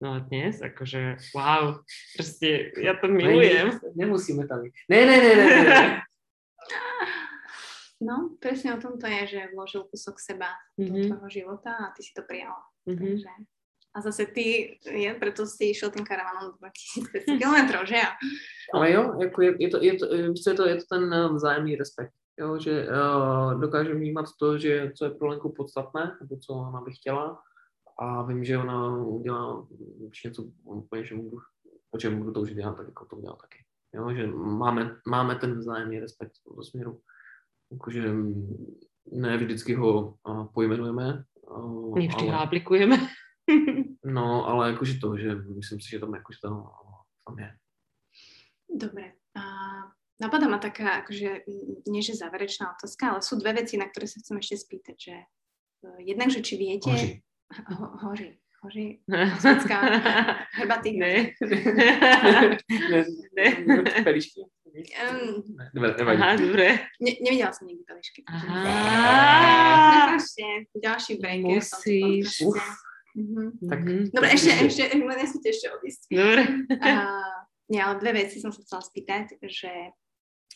no a dnes, akože wow, proste ja to milujem. Ne, nemusíme tam ísť. Ne, ne, ne, ne, ne. [LAUGHS] No, presne o tom to je, že vložil kúsok seba do Mhm, tvojho života a ty si to prijala. mhm. Takže. A zase ty, je, preto si išiel tým karavanom 2500 km, že jo? Ale jo, jako je, je, to, je, to, je, je, to, je to ten eh, vzájemný respekt. Jo, že uh, dokáže vnímat to, že co je pro Lenku podstatné, nebo co ona by chtěla. A vím, že ona udělá už něco úplně, že budu, o čem budu toužit já, tak jako to udělá taky. Jo, že máme, máme ten vzájemný respekt v tomto směru. Jakože ne vždycky ho uh, pojmenujeme. Uh, Nevždy ho ale, aplikujeme. [LAUGHS] no, ale jakože to, že myslím si, že tam jakože to tam je. Dobre. A napadá ma taká, akože, nie že záverečná otázka, ale sú dve veci, na ktoré sa chcem ešte spýtať, že uh, jednak, že či viete... Hoří. Ho, hoří. Hoří. Švédská. Herbatý. [LAUGHS] [LAUGHS] Ne. ne, Ne. pelíšky. Um, ne, nevadí. Aha, dobre. ne, nevidela som nikdy pelišky. Aha. Ďalší break. Musíš. Mhm. Tak- Mhm. Dobre, ešte, ešte, len nesmíte ešte odísť. Dobre. A, nie, ale dve veci som sa chcela spýtať, že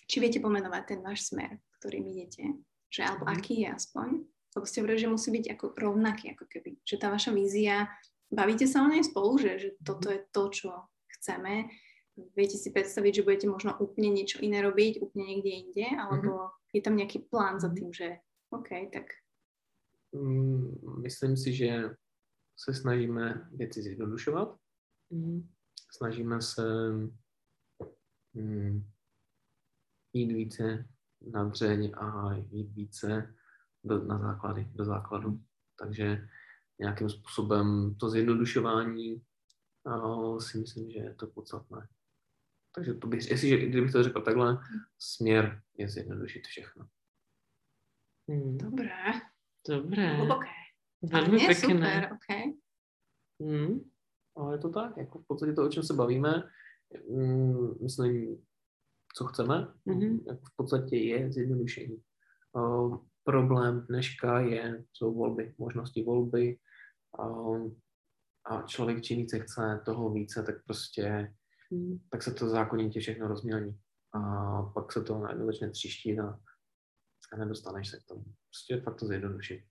či viete pomenovať ten váš smer, ktorým idete, že alebo Mhm. aký je aspoň, lebo ste hovorili, že musí byť ako rovnaký, ako keby, že tá vaša vízia, bavíte sa o nej spolu, že, že toto je to, čo chceme, viete si predstaviť, že budete možno úplne niečo iné robiť, úplne niekde inde, alebo je tam nejaký plán za Mhm. tým, že OK, tak Mm, Myslím si, že se snažíme věci zjednodušovat. Mhm. Snažíme se mm, jít více na dřeň a jít více do, na základy, do základu. Takže nějakým způsobem to zjednodušování uh, si myslím, že je to podstatné. Takže to bych, jestliže, kdybych to řekl takhle, směr je zjednodušit všechno. Mhm. dobré, Dobre. hlboké. Veľmi nie, super, pekné. OK. Mhm. Ale je to tak, jako v podstatě to, o čem se bavíme, mm, myslím, co chceme, Mhm. jako v podstatě je zjednodušení. Uh, problém dneška je, jsou volby, možnosti volby uh, a člověk čím více chce toho více, tak prostě, Mhm. tak se to zákonitě všechno rozmělní. A pak se to najednou začne třištit a, a nedostaneš se k tomu. Prostě fakt to zjednodušit.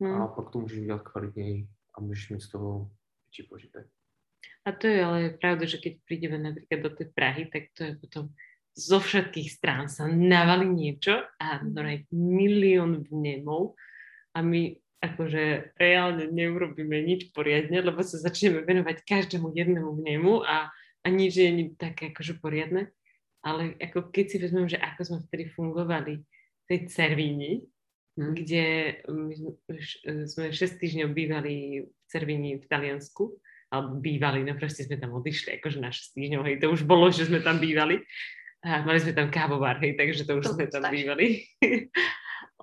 A Mhm. pak to můžeš udělat kvalitněji a můžeš mít z toho větší požitek. A to je ale pravda, že keď prídeme napríklad do tej Prahy, tak to je potom zo všetkých strán sa navalí niečo a milión vnemov a my akože reálne neurobíme nič poriadne, lebo sa začneme venovať každému jednému vnemu a, a nič je také akože poriadne. Ale ako keď si vezmem, že ako sme vtedy fungovali v tej Cervíni, Hm. kde my sme, š- sme 6 týždňov bývali v Cervíni v Taliansku, alebo bývali, no proste sme tam odišli, akože na 6 týždňov, hej, to už bolo, že sme tam bývali. A mali sme tam kávovar, hej, takže to už To sme tam stačí. bývali.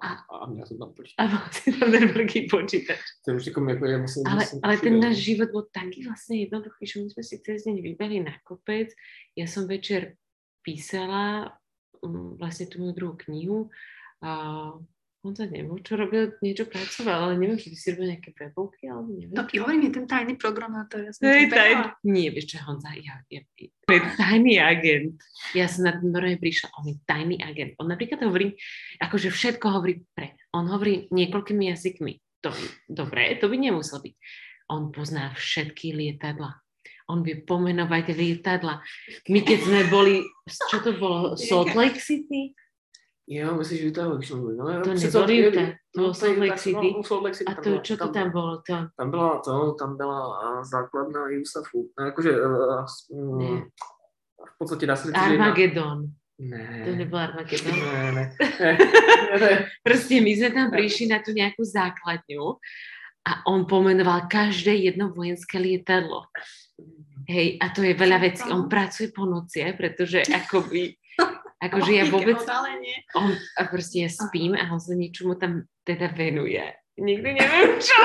A, a měl jsem tam počítač. A mal si tam ten veľký počítač. To už jako, jako je, musím, Ale, musím ale ten náš život bol taký vlastne jednoduchý, že my sme si cez deň vybali na kopec, ja som večer písala um, vlastne tú moju druhú knihu. A on sa neviem, čo robil, niečo pracoval, ale neviem, či by si robil nejaké webovky, alebo neviem. No, ja hovorím, je ten tajný programátor. Ja to taj, nie, vieš čo, Honza, ja, ja, ja, to je tajný agent. Ja som na ten normálne prišla, on je tajný agent. On napríklad hovorí, akože všetko hovorí pre. On hovorí niekoľkými jazykmi. To, dobre, to by nemusel byť. On pozná všetky lietadla. On vie pomenovať lietadla. My keď sme boli, čo to bolo, Salt Lake City? Jo, myslíš, že Utah, když jsme byli. No, jo, To je- Utah, to no, tak, City. No, A tam to, čo to tam bolo? To, Tam byla to, tam byla a, základna USAFu. No, jakože, uh, Ne. v podstatě dá jedna- Armageddon. Ne. To nebol Armageddon. Ne, ne. [LAUGHS] [LAUGHS] ne. Proste my sme tam prišli na tú nejakú základňu a on pomenoval každé jedno vojenské lietadlo. Hej, a to je veľa vecí. On pracuje po nociach, pretože akoby, akože ja vôbec, on, a proste ja spím a on sa niečomu tam teda venuje. Nikdy neviem [LAUGHS] čo.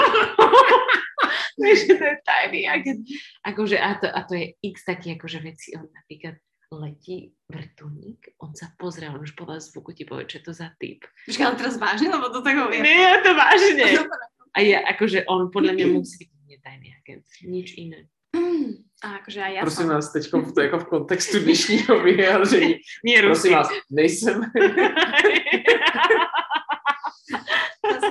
[LAUGHS] Takže to je tajný agent. Akože, a, to, a to je x taký akože veci. On napríklad letí vrtulník, on sa pozrie, on už podľa zvuku ti povie, čo je to za typ. Počkaj, ale teraz vážne, lebo to tak hovorí. Nie, to vážne. [LAUGHS] A ja, akože on podľa mňa musí byť netajný agent. Nič iné. [CLEARS THROAT] A akože aj ja Prosím som. vás, teď v, to jako v kontextu dnešního vyjádření. [LAUGHS] Nie Prosím vás, nejsem. [LAUGHS]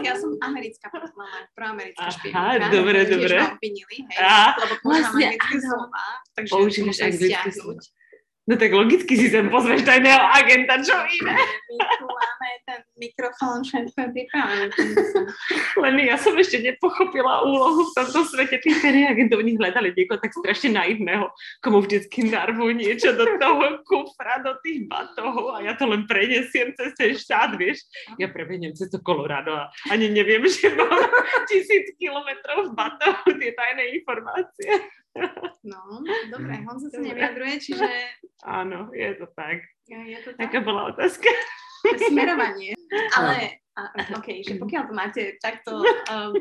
Ja som americká mama, proamerická Aha, špionika. dobre, Tiež dobre. ma obvinili, hej, lebo používam vlastne, anglické áno. slova, takže musím anglické stiahnuť. No tak logicky si sem pozveš tajného agenta, čo iné. My tu máme ten mikrofón, všetko pripravené. Len ja som ešte nepochopila úlohu v tomto svete. Tých tajných agentov oni hľadali niekoho tak strašne naivného, komu vždycky narvú niečo do toho kufra, do tých batohov a ja to len prenesiem cez ten štát, vieš. Ja prebeniem cez to Colorado a ani neviem, že mám tisíc kilometrov v batohu tie tajné informácie. No, dobre, Honza sa nevyjadruje, čiže Áno, je to tak. je to tak. Taká bola otázka. Smerovanie. [LAUGHS] Ale, a, OK, že pokiaľ to máte takto [LAUGHS] um,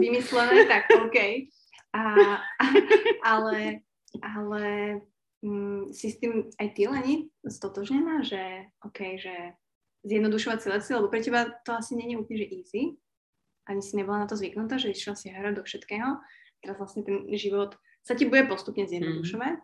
vymyslené, tak OK. A, a, [LAUGHS] ale ale um, si s tým aj ty, Leni, stotožnená, že OK, že zjednodušovať si veci, lebo pre teba to asi je úplne že easy. Ani si nebola na to zvyknutá, že išla si hrať do všetkého. Teraz vlastne ten život sa ti bude postupne zjednodušovať.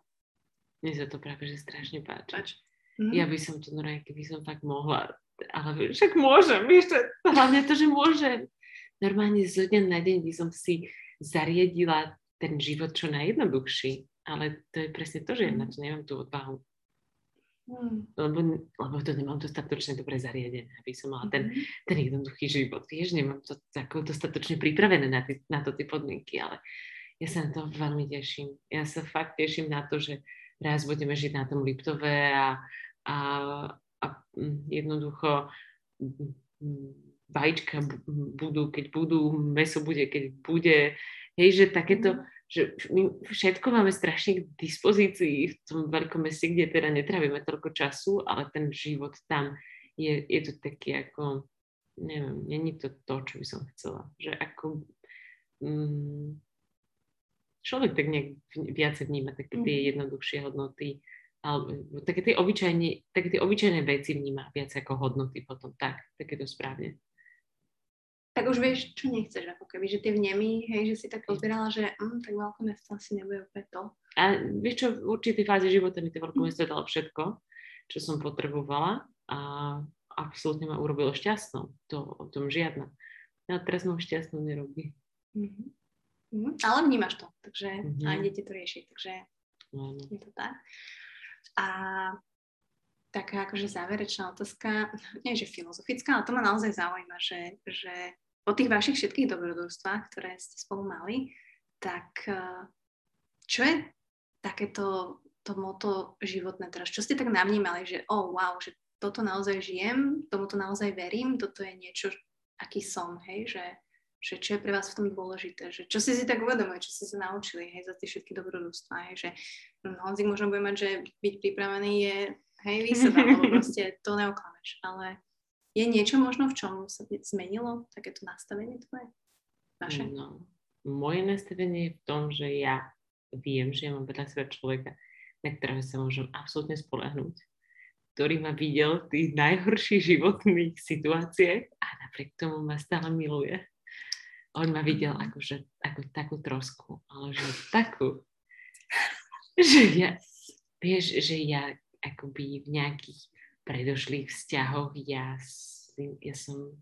Mne sa to práve že strašne páči. Páči. Mhm. Ja by som to normálne, keby som fakt mohla, ale však môžem, vieš, to, hlavne to, že môžem. Normálne zo dňa na deň by som si zariadila ten život čo najjednoduchší, ale to je presne to, že ja na to nemám tú odvahu, Hmm. lebo, lebo to nemám dostatočne dobre zariadené, aby som mala ten, Mhm. ten jednoduchý život, vieš, nemám to tako dostatočne pripravené na, ty, na to tie podmienky, ale ja sa na to veľmi teším. Ja sa fakt teším na to, že raz budeme žiť na tom Liptove a, a, a mm, jednoducho mm, mm, vajíčka bu- budú, keď budú, meso bude, keď bude. Hej, že takéto, že my všetko máme strašne k dispozícii v tom veľkom meste, kde teda netrávime toľko času, ale ten život tam je, je to taký ako, neviem, není to to, čo by som chcela. Že ako mm, človek tak nejak viacej vníma také tie Mhm. jednoduchšie hodnoty, alebo také tie, obyčajne, také tie obyčajné veci vníma viac ako hodnoty potom. Tak, také to správne. Tak už vieš, čo nechceš, ako keby, že tie vnemy, hej, že si tak pozbierala, že mm, tak veľké mesto asi nebude úplne to. A vieš čo, v určitej fáze života mi to veľké mesto dalo všetko, čo som potrebovala a absolútne ma urobilo šťastnou. To o tom žiadna. A teraz ma už šťastnou nerobí. Mhm. Mhm. Ale vnímaš to, takže Mhm. a idete to riešiť, takže Áno. je to tak. A taká akože záverečná otázka, nie že filozofická, ale to ma naozaj zaujíma, že, že po tých vašich všetkých dobrodružstvách, ktoré ste spolu mali, tak eh, čo je takéto to moto životné teraz? Čo ste tak navnímali, že oh wow, že toto naozaj žijem, tomuto naozaj verím, toto je niečo, aký som, hej, že, že čo je pre vás v tom dôležité, že čo si si tak uvedomuje, čo ste sa naučili, hej, za tie všetky dobrodružstvá, hej, že Honzik možno bude mať, že byť pripravený je, hej, výsada, lebo [LAUGHS] proste to neoklameš, ale je niečo možno, v čom sa zmenilo takéto nastavenie tvoje? Vaše? No, moje nastavenie je v tom, že ja viem, že ja mám vedľa seba človeka, na ktorého sa môžem absolútne spolehnúť. ktorý ma videl v tých najhorších životných situáciách a napriek tomu ma stále miluje. On ma videl Mhm. akože, ako takú trosku, ale že takú, že ja, vieš, že ja akoby v nejakých predošlých vzťahoch ja, ja som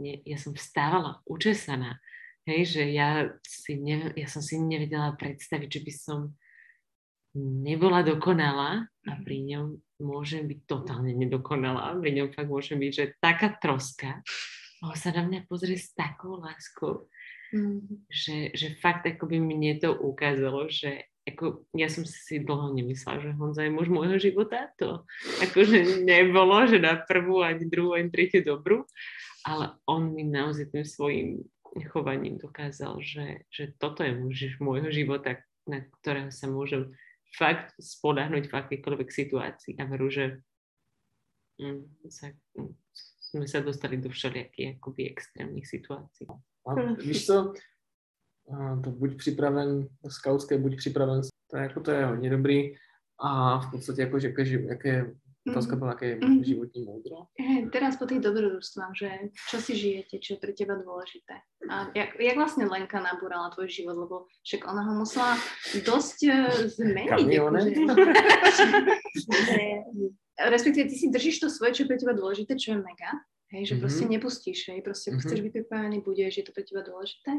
ne, ja som vstávala učesaná. Hej, že ja, si ne, ja som si nevedela predstaviť, že by som nebola dokonalá a pri ňom môžem byť totálne nedokonalá. Pri ňom fakt môžem byť, že taká troska. On sa na mňa pozrie s takou láskou, Mhm. že, že fakt akoby mne to ukázalo, že ako, ja som si dlho nemyslela, že Honza je muž môjho života. To akože nebolo, že na prvú, ani druhú, ani tretiu dobrú. Ale on mi naozaj tým svojim chovaním dokázal, že, že toto je muž môjho života, na ktorého sa môžem fakt spodahnuť v akýkoľvek situácii. A veru, že mm, sa, mm, sme sa dostali do všelijakých akoby extrémnych situácií. A víš a to buď připraven, skautské, buď připraven, to je, jako, to je hodně dobrý a v podstatě jako, že jaké, jaké otázka byla, jaké Mhm. životní moudro. Hej, teraz po tých dobrodružstvách, že čo si žijete, čo je pre teba dôležité. A jak, jak vlastne Lenka nabúrala tvoj život, lebo však ona ho musela dosť uh, zmeniť. Akože, [LAUGHS] že, respektíve ty si držíš to svoje, čo je pre teba dôležité, čo je mega. Hej, že Mhm. proste nepustíš, hej, proste Mhm. chceš byť pripravený, budeš, je to pre teba dôležité.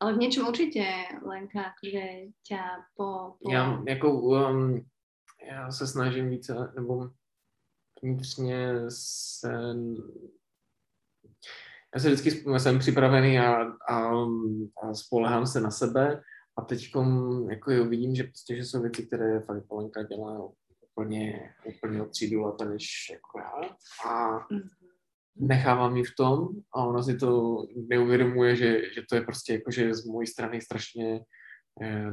Ale v niečom určite, Lenka, akože ťa po... po... Já jako, um, já se snažím více, nebo vnitřně se, já se vždycky jsem připravený a, a, a spolehám se na sebe a teď jako jo, vidím, že prostě, že jsou věci, které fakt Polenka dělá úplně, úplně o třídu lépe než jako já a Mhm. nechávám ji v tom a ona si to neuvědomuje, že, že to je prostě jakože z mojí strany strašně eh,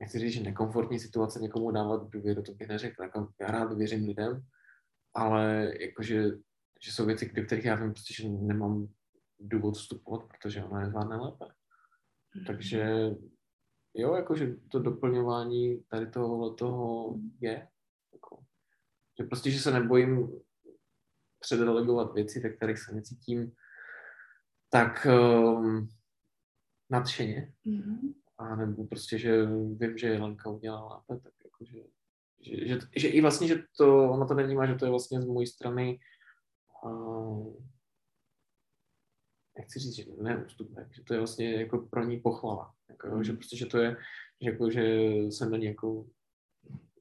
nechci říct, že nekomfortní situace někomu dávat důvěru, to bych neřekl, jako já rád věřím lidem, ale jakože že jsou věci, do kterých já vím prostě, že nemám důvod vstupovat, protože ona je zvládne lépe. Takže jo, jakože to doplňování tady tohohle toho je. Jako, že prostě, že se nebojím předelegovat věci, ve kterých se necítím tak um, nadšeně. Mhm. A nebo prostě, že vím, že Lenka udělala lépe, tak jakože, že, že, že, i vlastně, že to, ona to nevnímá, že to je vlastně z mojí strany uh, nechci říct, že ne ústupek, že to je vlastně jako pro ní pochvala. Jako, jo, že prostě, že to je, že, jako, že jsem na ní jako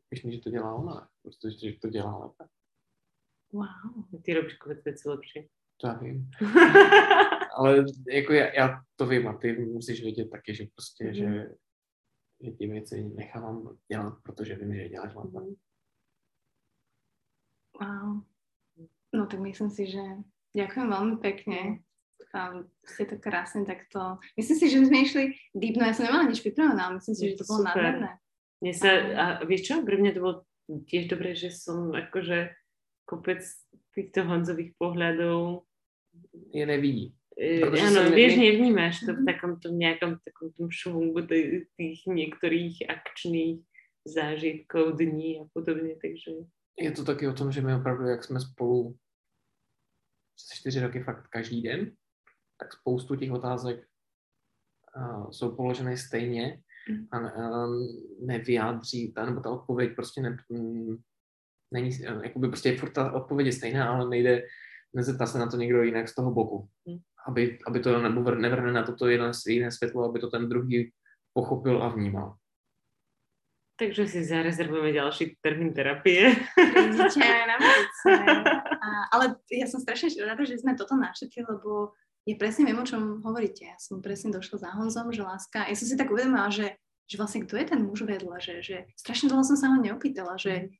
pyšný, že to dělá ona, prostě, že to dělá lépe. Wow. Ty robíš kopec věci lepší. To já vím. [LAUGHS] Ale jako já, já to vím a ty musíš vědět taky, že prostě, Mhm. že, že ty věci nechávám dělat, protože vím, že je děláš lépe. Wow. No tak myslím si, že ďakujem veľmi pekne. A ste to krásne takto... Myslím si, že sme išli deep, no ja som nemala nič pripravené, ale myslím si, že to bolo nádherné. Mne sa, a vieš čo, pre mňa to bolo tiež dobré, že som akože kopec týchto Honzových pohľadov Je nevidí. E, Protože áno, sa ne- vieš, ne- nevnímaš to v takom tom nejakom takom tom švungu tých, niektorých akčných zážitkov, dní a podobne, takže Je to taky o tom, že my opravdu, jak jsme spolu čtyři roky fakt každý den, tak spoustu těch otázek uh, jsou položené stejně a uh, nevyjádří, ta, nebo ta odpověď prostě ne, není, uh, jakoby prostě je furt ta odpověď je stejná, ale nejde, nezeptá se na to někdo jinak z toho boku. Mm. Aby, aby to nebo vr- nevrne na toto jiné, jiné světlo, aby to ten druhý pochopil a vnímal. Takže si zarezervujeme ďalší termín terapie. Vidíte [LAUGHS] na budúce. Ale ja som strašne rada, že sme toto našetli, lebo ja presne viem, o čom hovoríte. Ja som presne došla za Honzom, že láska. Ja som si tak uvedomila, že, že vlastne kto je ten muž vedľa, že, že strašne dlho som sa ho neopýtala, že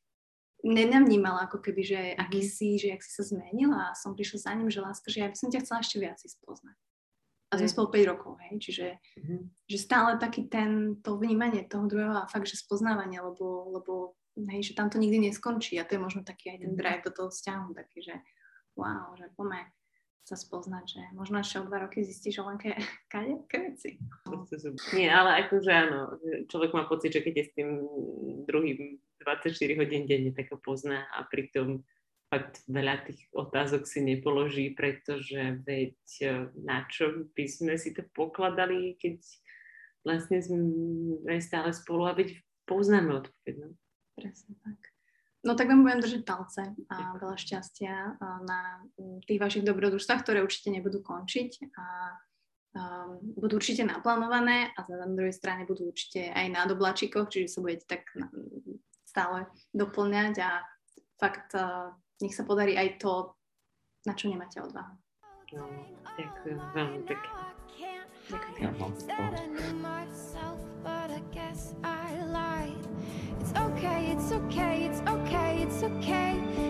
nenavnímala ako keby, že aký si, že jak si sa zmenila a som prišla za ním, že láska, že ja by som ťa chcela ešte viac spoznať. A sme Mm. spolu 5 rokov, hej, čiže Mhm. že stále taký ten, to vnímanie toho druhého a fakt, že spoznávanie, lebo, lebo hej, že tam to nikdy neskončí a to je možno taký aj ten drive do toho vzťahu, taký, že wow, že poďme sa spoznať, že možno ešte o dva roky zistíš, že len ke, [LAUGHS] kade, veci. Nie, ale akože áno, človek má pocit, že keď je s tým druhým 24 hodín denne, tak ho pozná a pritom fakt veľa tých otázok si nepoloží, pretože veď e, na čo by sme si to pokladali, keď vlastne sme stále spolu a veď poznáme odpoveď. No. Presne tak. No tak vám budem držať palce a veľa šťastia na tých vašich dobrodružstvách, ktoré určite nebudú končiť a um, budú určite naplánované a na druhej strane budú určite aj na doblačikoch, čiže sa budete tak stále doplňať a fakt uh, nech sa podarí aj to, na čo nemáte odvahu. No, ďakujem veľmi pekne. Ďakujem. It's okay, it's okay, it's okay, it's okay.